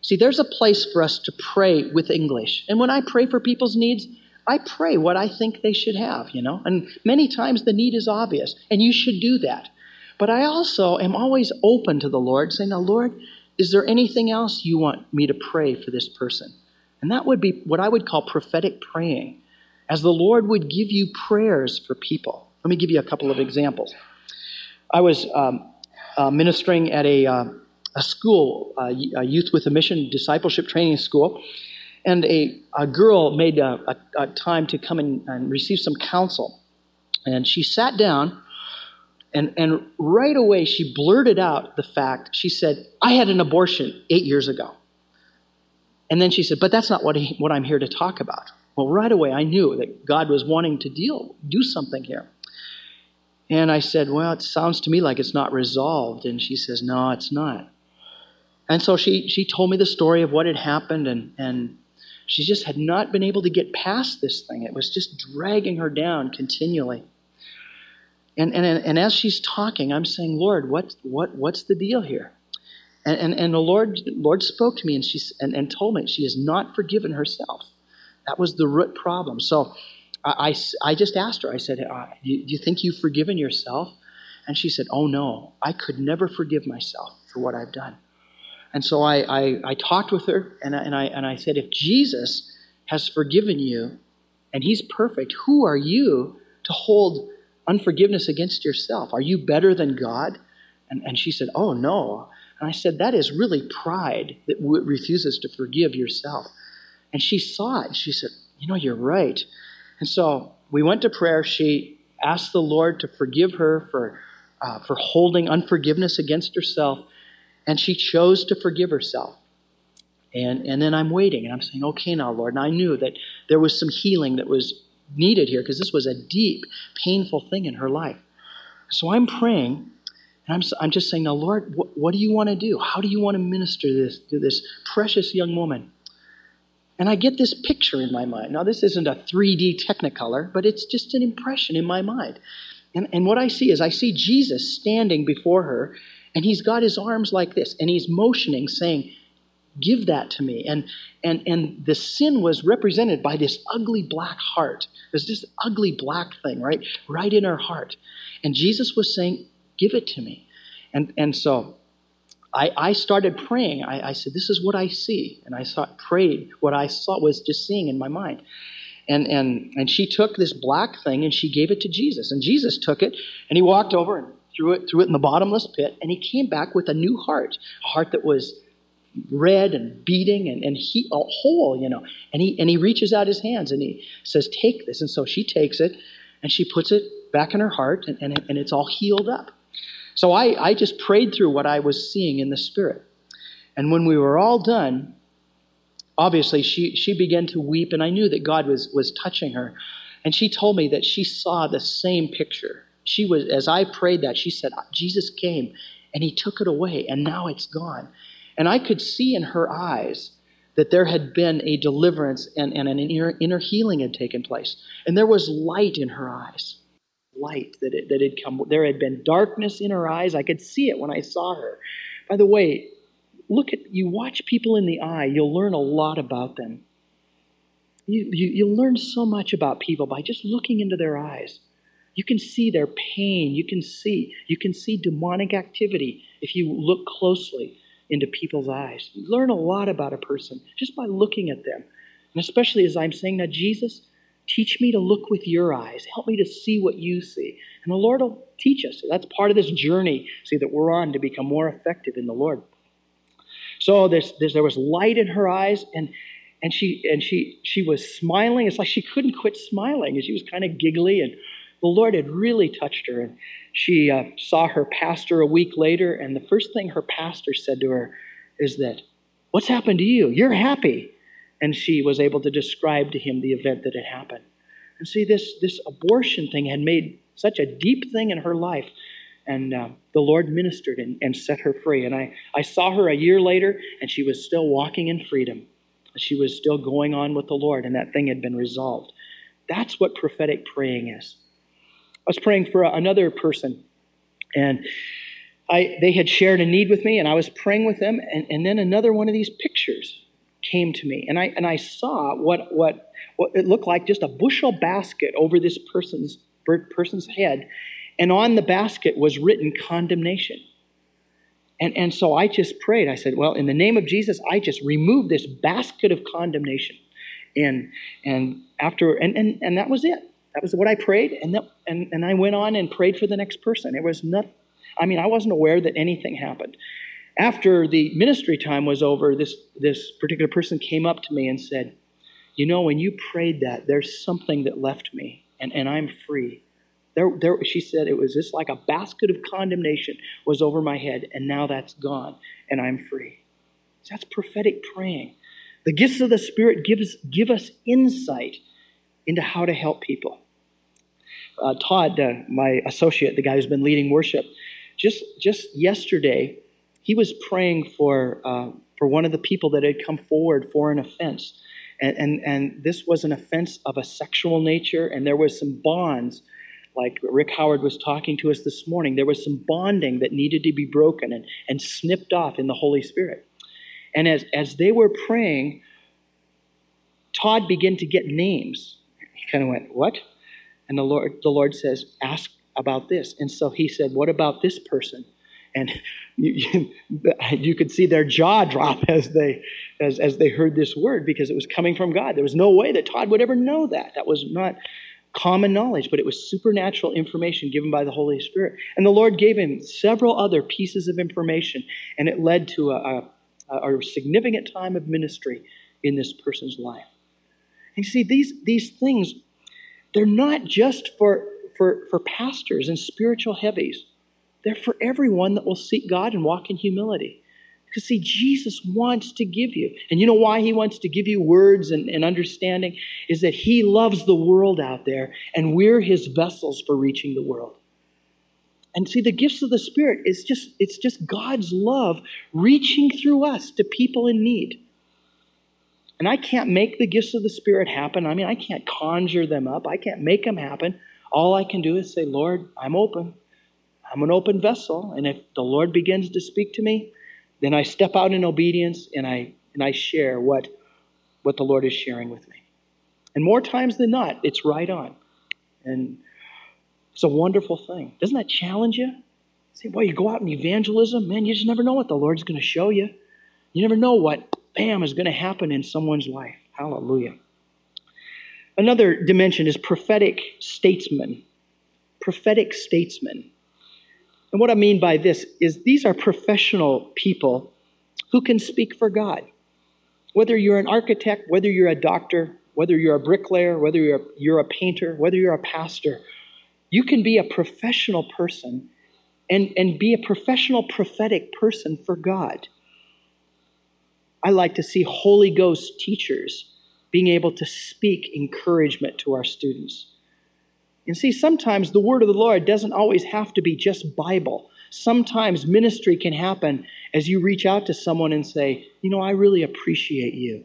See, there's a place for us to pray with English. And when I pray for people's needs, I pray what I think they should have, you know. And many times the need is obvious, and you should do that. But I also am always open to the Lord, saying, Now, Lord, is there anything else you want me to pray for this person? And that would be what I would call prophetic praying, as the Lord would give you prayers for people. Let me give you a couple of examples. I was um, uh, ministering at a. Uh, a school, a Youth with a Mission discipleship training school, and a, a girl made a, a, a time to come in and receive some counsel. And she sat down, and, and right away she blurted out the fact. She said, I had an abortion eight years ago. And then she said, But that's not what, he, what I'm here to talk about. Well, right away I knew that God was wanting to deal, do something here. And I said, Well, it sounds to me like it's not resolved. And she says, No, it's not. And so she, she told me the story of what had happened, and, and she just had not been able to get past this thing. It was just dragging her down continually. And, and, and as she's talking, I'm saying, Lord, what, what, what's the deal here? And, and, and the Lord, Lord spoke to me and, she, and, and told me she has not forgiven herself. That was the root problem. So I, I, I just asked her, I said, uh, do, you, do you think you've forgiven yourself? And she said, Oh no, I could never forgive myself for what I've done. And so I, I, I talked with her and I, and, I, and I said, if Jesus has forgiven you and he's perfect, who are you to hold unforgiveness against yourself? Are you better than God? And, and she said, oh, no. And I said, that is really pride that refuses to forgive yourself. And she saw it. She said, you know, you're right. And so we went to prayer. She asked the Lord to forgive her for, uh, for holding unforgiveness against herself. And she chose to forgive herself. And, and then I'm waiting and I'm saying, okay, now, Lord. And I knew that there was some healing that was needed here because this was a deep, painful thing in her life. So I'm praying and I'm, I'm just saying, now, Lord, what, what do you want to do? How do you want to minister this to this precious young woman? And I get this picture in my mind. Now, this isn't a 3D technicolor, but it's just an impression in my mind. And, and what I see is I see Jesus standing before her, and he's got his arms like this, and he's motioning, saying, give that to me. And, and, and the sin was represented by this ugly black heart. There's this ugly black thing, right? Right in her heart. And Jesus was saying, Give it to me. And, and so I, I started praying. I, I said, This is what I see. And I saw, prayed what I saw was just seeing in my mind. And, and, and she took this black thing and she gave it to Jesus. And Jesus took it and he walked over and threw it, threw it in the bottomless pit. And he came back with a new heart, a heart that was red and beating and, and he, a whole, you know. And he, and he reaches out his hands and he says, Take this. And so she takes it and she puts it back in her heart and, and, and it's all healed up. So I, I just prayed through what I was seeing in the Spirit. And when we were all done, obviously she, she began to weep, and I knew that God was, was touching her. And she told me that she saw the same picture. She was, as I prayed that, she said, Jesus came and he took it away, and now it's gone. And I could see in her eyes that there had been a deliverance and, and an inner, inner healing had taken place. And there was light in her eyes light that, it, that had come. There had been darkness in her eyes. I could see it when I saw her. By the way, look at you watch people in the eye, you'll learn a lot about them. You, you, you'll learn so much about people by just looking into their eyes. You can see their pain. You can see you can see demonic activity if you look closely into people's eyes. You learn a lot about a person just by looking at them. And especially as I'm saying now, Jesus, Teach me to look with your eyes. Help me to see what you see. And the Lord will teach us. That's part of this journey, see, that we're on to become more effective in the Lord. So there's, there's, there was light in her eyes, and, and, she, and she, she was smiling. It's like she couldn't quit smiling, and she was kind of giggly, and the Lord had really touched her. And she uh, saw her pastor a week later, and the first thing her pastor said to her is that, What's happened to you? You're happy and she was able to describe to him the event that had happened. And see, this, this abortion thing had made such a deep thing in her life. And uh, the Lord ministered and, and set her free. And I, I saw her a year later, and she was still walking in freedom. She was still going on with the Lord, and that thing had been resolved. That's what prophetic praying is. I was praying for another person, and I, they had shared a need with me, and I was praying with them, and, and then another one of these pictures came to me. And I, and I saw what, what, what it looked like just a bushel basket over this person's, person's head. And on the basket was written condemnation. And, and so I just prayed. I said, Well, in the name of Jesus, I just remove this basket of condemnation. And, and after, and, and, and that was it. That was what I prayed. And, that, and, and I went on and prayed for the next person. It was not, I mean, I wasn't aware that anything happened after the ministry time was over, this, this particular person came up to me and said, You know, when you prayed that, there's something that left me, and, and I'm free. There, there, she said it was just like a basket of condemnation was over my head, and now that's gone, and I'm free. That's prophetic praying. The gifts of the Spirit gives, give us insight into how to help people. Uh, Todd, uh, my associate, the guy who's been leading worship, just, just yesterday, he was praying for, uh, for one of the people that had come forward for an offense. And, and, and this was an offense of a sexual nature, and there was some bonds, like Rick Howard was talking to us this morning. There was some bonding that needed to be broken and, and snipped off in the Holy Spirit. And as, as they were praying, Todd began to get names. He kind of went, What? And the Lord, the Lord says, Ask about this. And so he said, What about this person? And (laughs) you, you, could see their jaw drop (laughs) as they, as, as they heard this word because it was coming from God. There was no way that Todd would ever know that. That was not common knowledge, but it was supernatural information given by the Holy Spirit. And the Lord gave him several other pieces of information, and it led to a, a, a significant time of ministry in this person's life. And you see, these, these things, they're not just for, for, for pastors and spiritual heavies. They're for everyone that will seek God and walk in humility. Because, see, Jesus wants to give you. And you know why he wants to give you words and, and understanding? Is that he loves the world out there, and we're his vessels for reaching the world. And see, the gifts of the Spirit is just, it's just God's love reaching through us to people in need. And I can't make the gifts of the Spirit happen. I mean, I can't conjure them up. I can't make them happen. All I can do is say, Lord, I'm open. I'm an open vessel, and if the Lord begins to speak to me, then I step out in obedience and I and I share what, what the Lord is sharing with me. And more times than not, it's right on. And it's a wonderful thing. Doesn't that challenge you? Say, boy, you go out in evangelism, man, you just never know what the Lord's going to show you. You never know what, bam, is going to happen in someone's life. Hallelujah. Another dimension is prophetic statesmen. Prophetic statesmen. And what I mean by this is these are professional people who can speak for God. Whether you're an architect, whether you're a doctor, whether you're a bricklayer, whether you're a, you're a painter, whether you're a pastor, you can be a professional person and, and be a professional prophetic person for God. I like to see Holy Ghost teachers being able to speak encouragement to our students. And see, sometimes the word of the Lord doesn't always have to be just Bible. Sometimes ministry can happen as you reach out to someone and say, You know, I really appreciate you.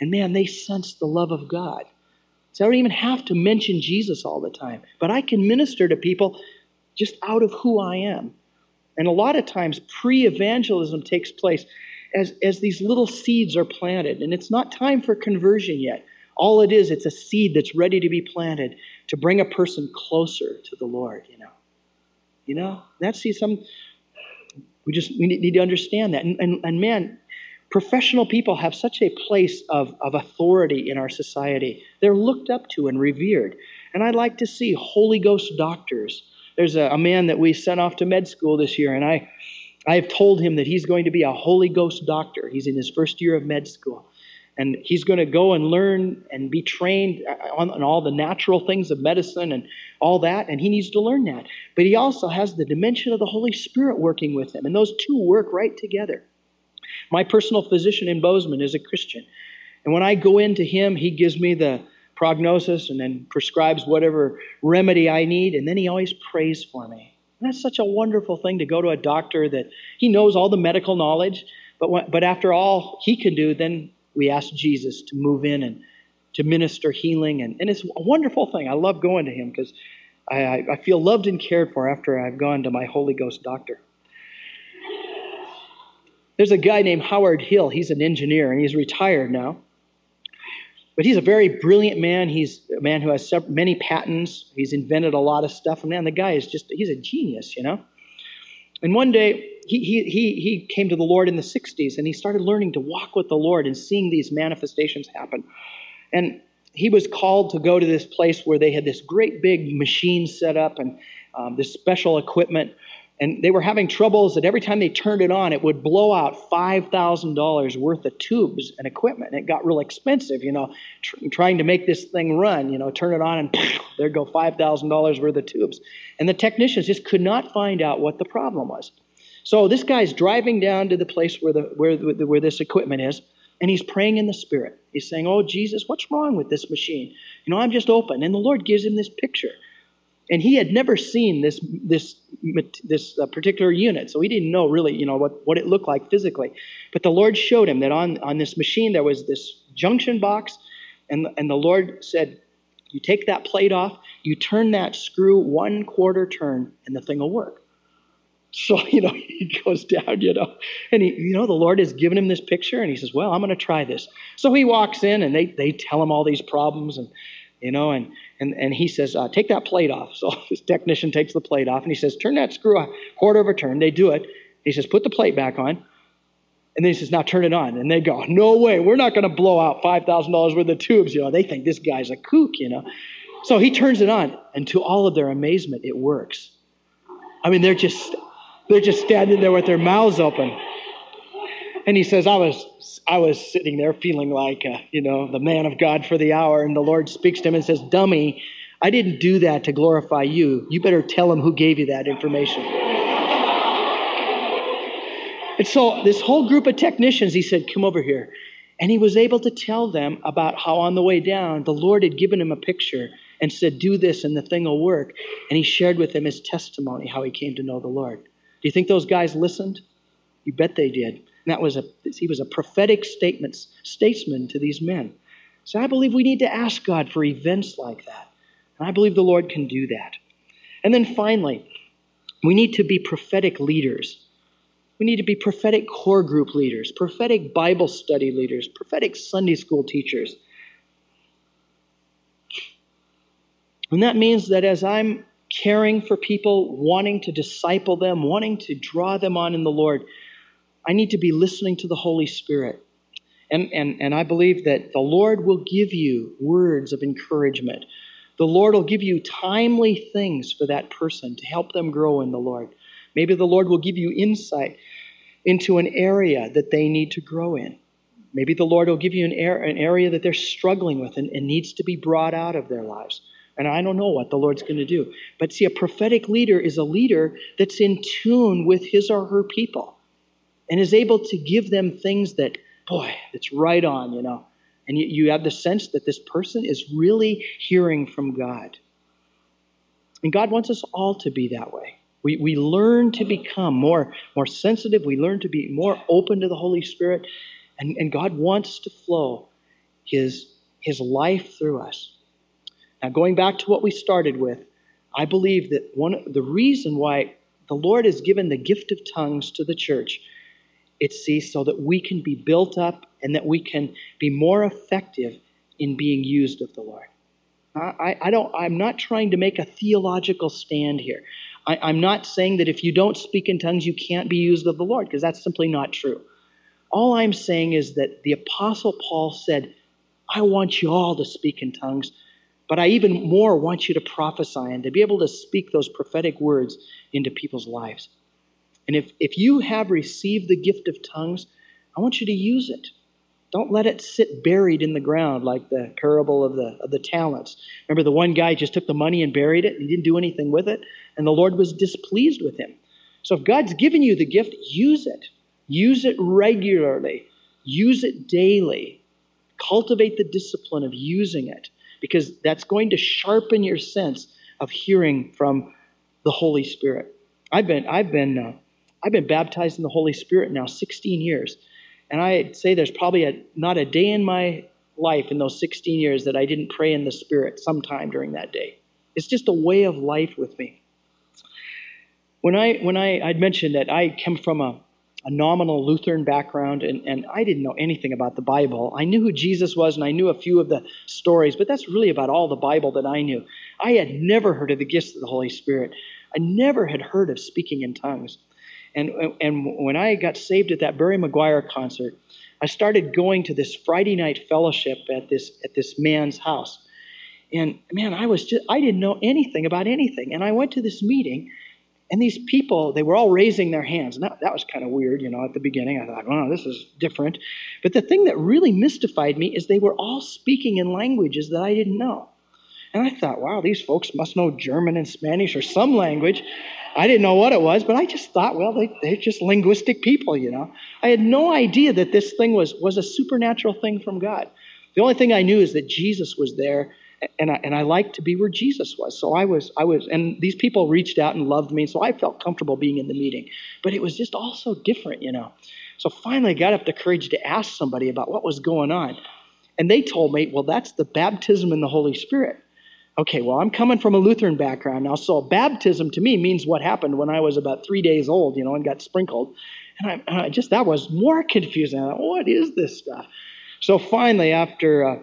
And man, they sense the love of God. So I don't even have to mention Jesus all the time, but I can minister to people just out of who I am. And a lot of times, pre evangelism takes place as, as these little seeds are planted, and it's not time for conversion yet. All it is, it's a seed that's ready to be planted to bring a person closer to the Lord, you know. You know, that's see some we just we need to understand that. And, and, and man, professional people have such a place of, of authority in our society. They're looked up to and revered. And I'd like to see Holy Ghost doctors. There's a, a man that we sent off to med school this year, and I I have told him that he's going to be a Holy Ghost doctor. He's in his first year of med school. And he's going to go and learn and be trained on, on, all the natural things of medicine and all that, and he needs to learn that. But he also has the dimension of the Holy Spirit working with him, and those two work right together. My personal physician in Bozeman is a Christian. And when I go into him, he gives me the prognosis and then prescribes whatever remedy I need, and then he always prays for me. That's such a wonderful thing to go to a doctor that he knows all the medical knowledge, but, when, but after all he can do, then we ask Jesus to move in and to minister healing. And, and it's a wonderful thing. I love going to him because I, I feel loved and cared for after I've gone to my Holy Ghost doctor. There's a guy named Howard Hill. He's an engineer and he's retired now. But he's a very brilliant man. He's a man who has many patents. He's invented a lot of stuff. And man, the guy is just, he's a genius, you know? And one day, he, he, he, he came to the Lord in the 60s and he started learning to walk with the Lord and seeing these manifestations happen. And he was called to go to this place where they had this great big machine set up and um, this special equipment. And they were having troubles that every time they turned it on, it would blow out $5,000 worth of tubes and equipment. It got real expensive, you know, tr- trying to make this thing run, you know, turn it on and (laughs) there go $5,000 worth of tubes. And the technicians just could not find out what the problem was. So this guy's driving down to the place where, the, where, where this equipment is, and he's praying in the Spirit. He's saying, Oh, Jesus, what's wrong with this machine? You know, I'm just open. And the Lord gives him this picture. And he had never seen this, this, this uh, particular unit, so he didn't know really, you know, what, what it looked like physically. But the Lord showed him that on, on this machine there was this junction box, and, and the Lord said, You take that plate off, you turn that screw one quarter turn, and the thing will work. So, (laughs) you know, he goes down, you know, and he, you know, the Lord has given him this picture and he says, well, I'm going to try this. So he walks in and they, they tell him all these problems and, you know, and, and, and he says, uh, take that plate off. So (laughs) this technician takes the plate off and he says, turn that screw a quarter of a turn. They do it. He says, put the plate back on. And then he says, now turn it on. And they go, no way, we're not going to blow out $5,000 worth of tubes. You know, they think this guy's a kook, you know. So he turns it on, and to all of their amazement, it works. I mean, they're just they're just standing there with their mouths open. And he says, I was, I was sitting there feeling like, uh, you know, the man of God for the hour. And the Lord speaks to him and says, Dummy, I didn't do that to glorify you. You better tell him who gave you that information. and so, this whole group of technicians, he said, Come over here. And he was able to tell them about how on the way down, the Lord had given him a picture and said, Do this and the thing will work. And he shared with them his testimony, how he came to know the Lord. Do you think those guys listened? You bet they did. And that was a he was a prophetic statement, statesman to these men. So I believe we need to ask God for events like that. And I believe the Lord can do that. And then finally, we need to be prophetic leaders. We need to be prophetic core group leaders, prophetic Bible study leaders, prophetic Sunday school teachers. And that means that as I'm caring for people, wanting to disciple them, wanting to draw them on in the Lord, I need to be listening to the Holy Spirit. And, and, and I believe that the Lord will give you words of encouragement. The Lord will give you timely things for that person to help them grow in the Lord. Maybe the Lord will give you insight into an area that they need to grow in. Maybe the Lord will give you an, area that they're struggling with and, and needs to be brought out of their lives. And I don't know what the Lord's going to do. But see, a prophetic leader is a leader that's in tune with his or her people and is able to give them things that, boy, it's right on, you know. And you, you have the sense that this person is really hearing from God. And God wants us all to be that way. We, we learn to become more, more sensitive. We learn to be more open to the Holy Spirit. And, and God wants to flow his, his life through us. Now, going back to what we started with, I believe that one the reason why the Lord has given the gift of tongues to the church, it's sees so that we can be built up and that we can be more effective in being used of the Lord. I, I don't, I'm not trying to make a theological stand here. I, I'm not saying that if you don't speak in tongues, you can't be used of the Lord, because that's simply not true. All I'm saying is that the Apostle Paul said, I want you all to speak in tongues but I even more want you to prophesy and to be able to speak those prophetic words into people's lives. And if, if you have received the gift of tongues, I want you to use it. Don't let it sit buried in the ground like the parable of the, of the talents. Remember, the one guy just took the money and buried it, and he didn't do anything with it, and the Lord was displeased with him. So if God's given you the gift, use it. Use it regularly, use it daily. Cultivate the discipline of using it because that's going to sharpen your sense of hearing from the Holy Spirit. I've been, I've been, uh, I've been baptized in the Holy Spirit now 16 years, and I'd say there's probably a, not a day in my life in those 16 years that I didn't pray in the Spirit sometime during that day. It's just a way of life with me. When I when I I'd mentioned that I come from a a nominal Lutheran background, and, and I didn't know anything about the Bible. I knew who Jesus was, and I knew a few of the stories, but that's really about all the Bible that I knew. I had never heard of the gifts of the Holy Spirit. I never had heard of speaking in tongues. And, and when I got saved at that Barry McGuire concert, I started going to this Friday night fellowship at this at this man's house. And man, I was just I didn't know anything about anything. And I went to this meeting and these people, they were all raising their hands. And that, that was kind of weird, you know, at the beginning. I thought, oh, this is different. But the thing that really mystified me is they were all speaking in languages that I didn't know. And I thought, wow, these folks must know German and Spanish or some language. I didn't know what it was, but I just thought, well, they, they're just linguistic people, you know. I had no idea that this thing was, was a supernatural thing from God. The only thing I knew is that Jesus was there and I, and I liked to be where Jesus was. So I was, I was, and these people reached out and loved me, so I felt comfortable being in the meeting. But it was just all so different, you know. So finally, I got up the courage to ask somebody about what was going on, and they told me, "Well, that's the baptism in the Holy Spirit." Okay, well, I'm coming from a Lutheran background now, so baptism to me means what happened when I was about three days old, you know, and got sprinkled. And I, I just that was more confusing. Thought, what is this stuff? So finally, after uh,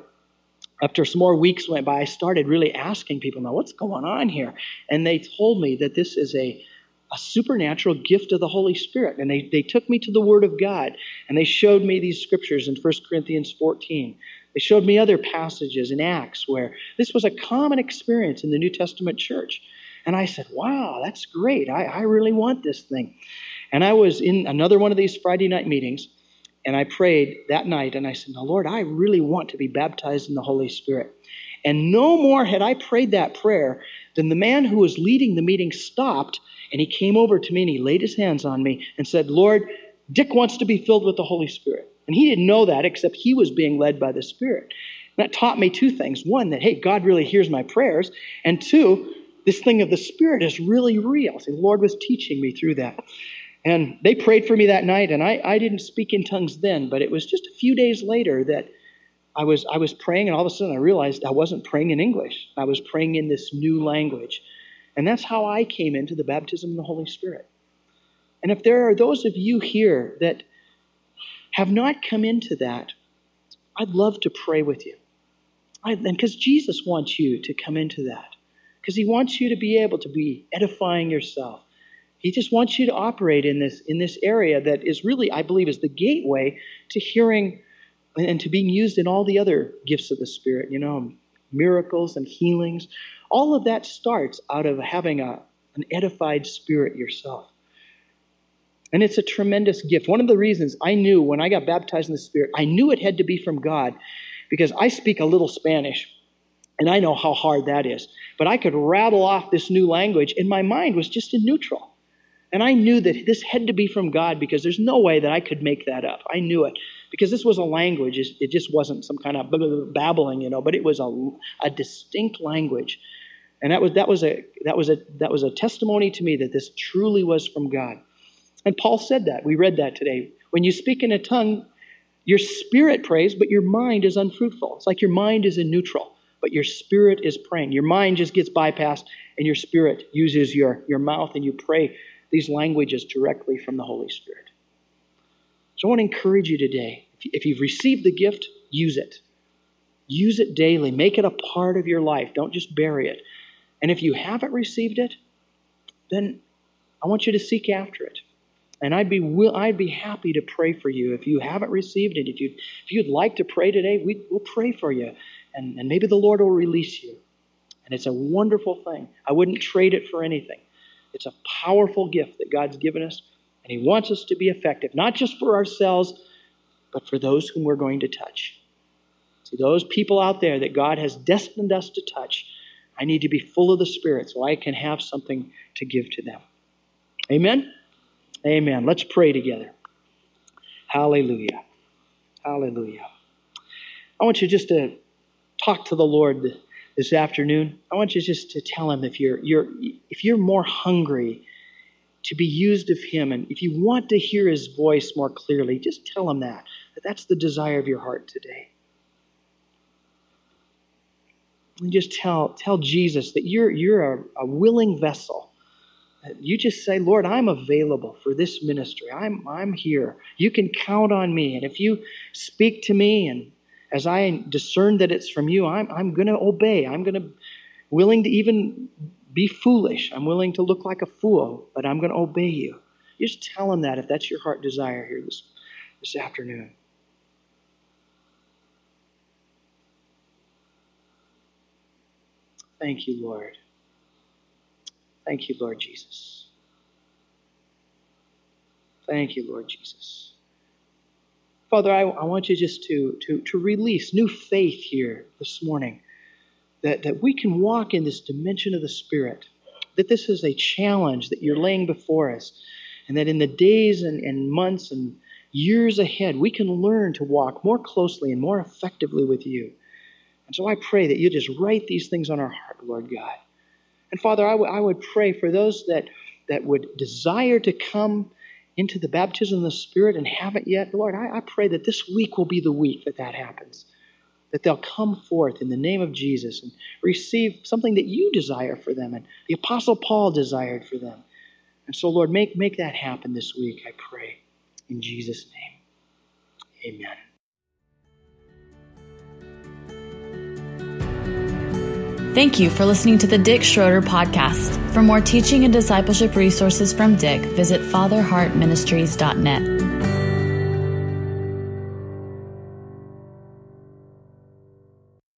after some more weeks went by, I started really asking people, now what's going on here? And they told me that this is a, a supernatural gift of the Holy Spirit. And they, they took me to the Word of God and they showed me these scriptures in 1 Corinthians 14. They showed me other passages in Acts where this was a common experience in the New Testament church. And I said, wow, that's great. I, I really want this thing. And I was in another one of these Friday night meetings and I prayed that night and I said, Now, Lord, I really want to be baptized in the Holy Spirit. And no more had I prayed that prayer than the man who was leading the meeting stopped and he came over to me and he laid his hands on me and said, Lord, Dick wants to be filled with the Holy Spirit. And he didn't know that except he was being led by the Spirit. And that taught me two things. One, that, hey, God really hears my prayers. And two, this thing of the Spirit is really real. See, the Lord was teaching me through that. And they prayed for me that night, and I, I didn't speak in tongues then, but it was just a few days later that I was, I was praying, and all of a sudden I realized I wasn't praying in English. I was praying in this new language. And that's how I came into the baptism of the Holy Spirit. And if there are those of you here that have not come into that, I'd love to pray with you. I, and because Jesus wants you to come into that, because He wants you to be able to be edifying yourself. He just wants you to operate in this in this area that is really, I believe, is the gateway to hearing and to being used in all the other gifts of the Spirit. You know, miracles and healings. All of that starts out of having a, an edified spirit yourself. And it's a tremendous gift. One of the reasons I knew when I got baptized in the Spirit, I knew it had to be from God because I speak a little Spanish and I know how hard that is. But I could rattle off this new language and my mind was just in neutral. And I knew that this had to be from God because there's no way that I could make that up. I knew it because this was a language. It just wasn't some kind of babbling, you know, but it was a, a distinct language. And that was, that, was a, that, was a, that was a testimony to me that this truly was from God. And Paul said that. We read that today. When you speak in a tongue, your spirit prays, but your mind is unfruitful. It's like your mind is in neutral, but your spirit is praying. Your mind just gets bypassed, and your spirit uses your, your mouth, and you pray these languages directly from the Holy Spirit. So I want to encourage you today if you've received the gift, use it. Use it daily. Make it a part of your life. Don't just bury it. And if you haven't received it, then I want you to seek after it. And I'd be will, I'd be happy to pray for you if you haven't received it. If you if you'd like to pray today, we, we'll pray for you, and, and maybe the Lord will release you. And it's a wonderful thing. I wouldn't trade it for anything. It's a powerful gift that God's given us, and He wants us to be effective, not just for ourselves, but for those whom we're going to touch. See, those people out there that God has destined us to touch, I need to be full of the Spirit so I can have something to give to them. Amen? Amen. Let's pray together. Hallelujah. Hallelujah. I want you just to talk to the Lord this afternoon. I want you just to tell him if you're, you're if you're more hungry to be used of him and if you want to hear his voice more clearly, just tell him that. That that's the desire of your heart today. And just tell tell Jesus that you're you're a, a willing vessel you just say, Lord, I'm available for this ministry. I'm, I'm here. You can count on me. And if you speak to me, and as I discern that it's from you, I'm, I'm going to obey. I'm going to, willing to even be foolish. I'm willing to look like a fool, but I'm going to obey you. You just tell him that if that's your heart desire here this, this afternoon. Thank you, Lord. Thank you, Lord Jesus. Thank you, Lord Jesus. Father, I, I want you just to, to, to release new faith here this morning that, that we can walk in this dimension of the Spirit, that this is a challenge that you're laying before us, and that in the days and, and months and years ahead, we can learn to walk more closely and more effectively with you. And so I pray that you just write these things on our heart, Lord God. And Father, I, w- I would pray for those that, that would desire to come into the baptism of the Spirit and haven't yet. Lord, I, I pray that this week will be the week that that happens. That they'll come forth in the name of Jesus and receive something that you desire for them and the Apostle Paul desired for them. And so, Lord, make, make that happen this week, I pray. In Jesus' name, amen. Thank you for listening to the Dick Schroeder podcast. For more teaching and discipleship resources from Dick, visit fatherheartministries.net.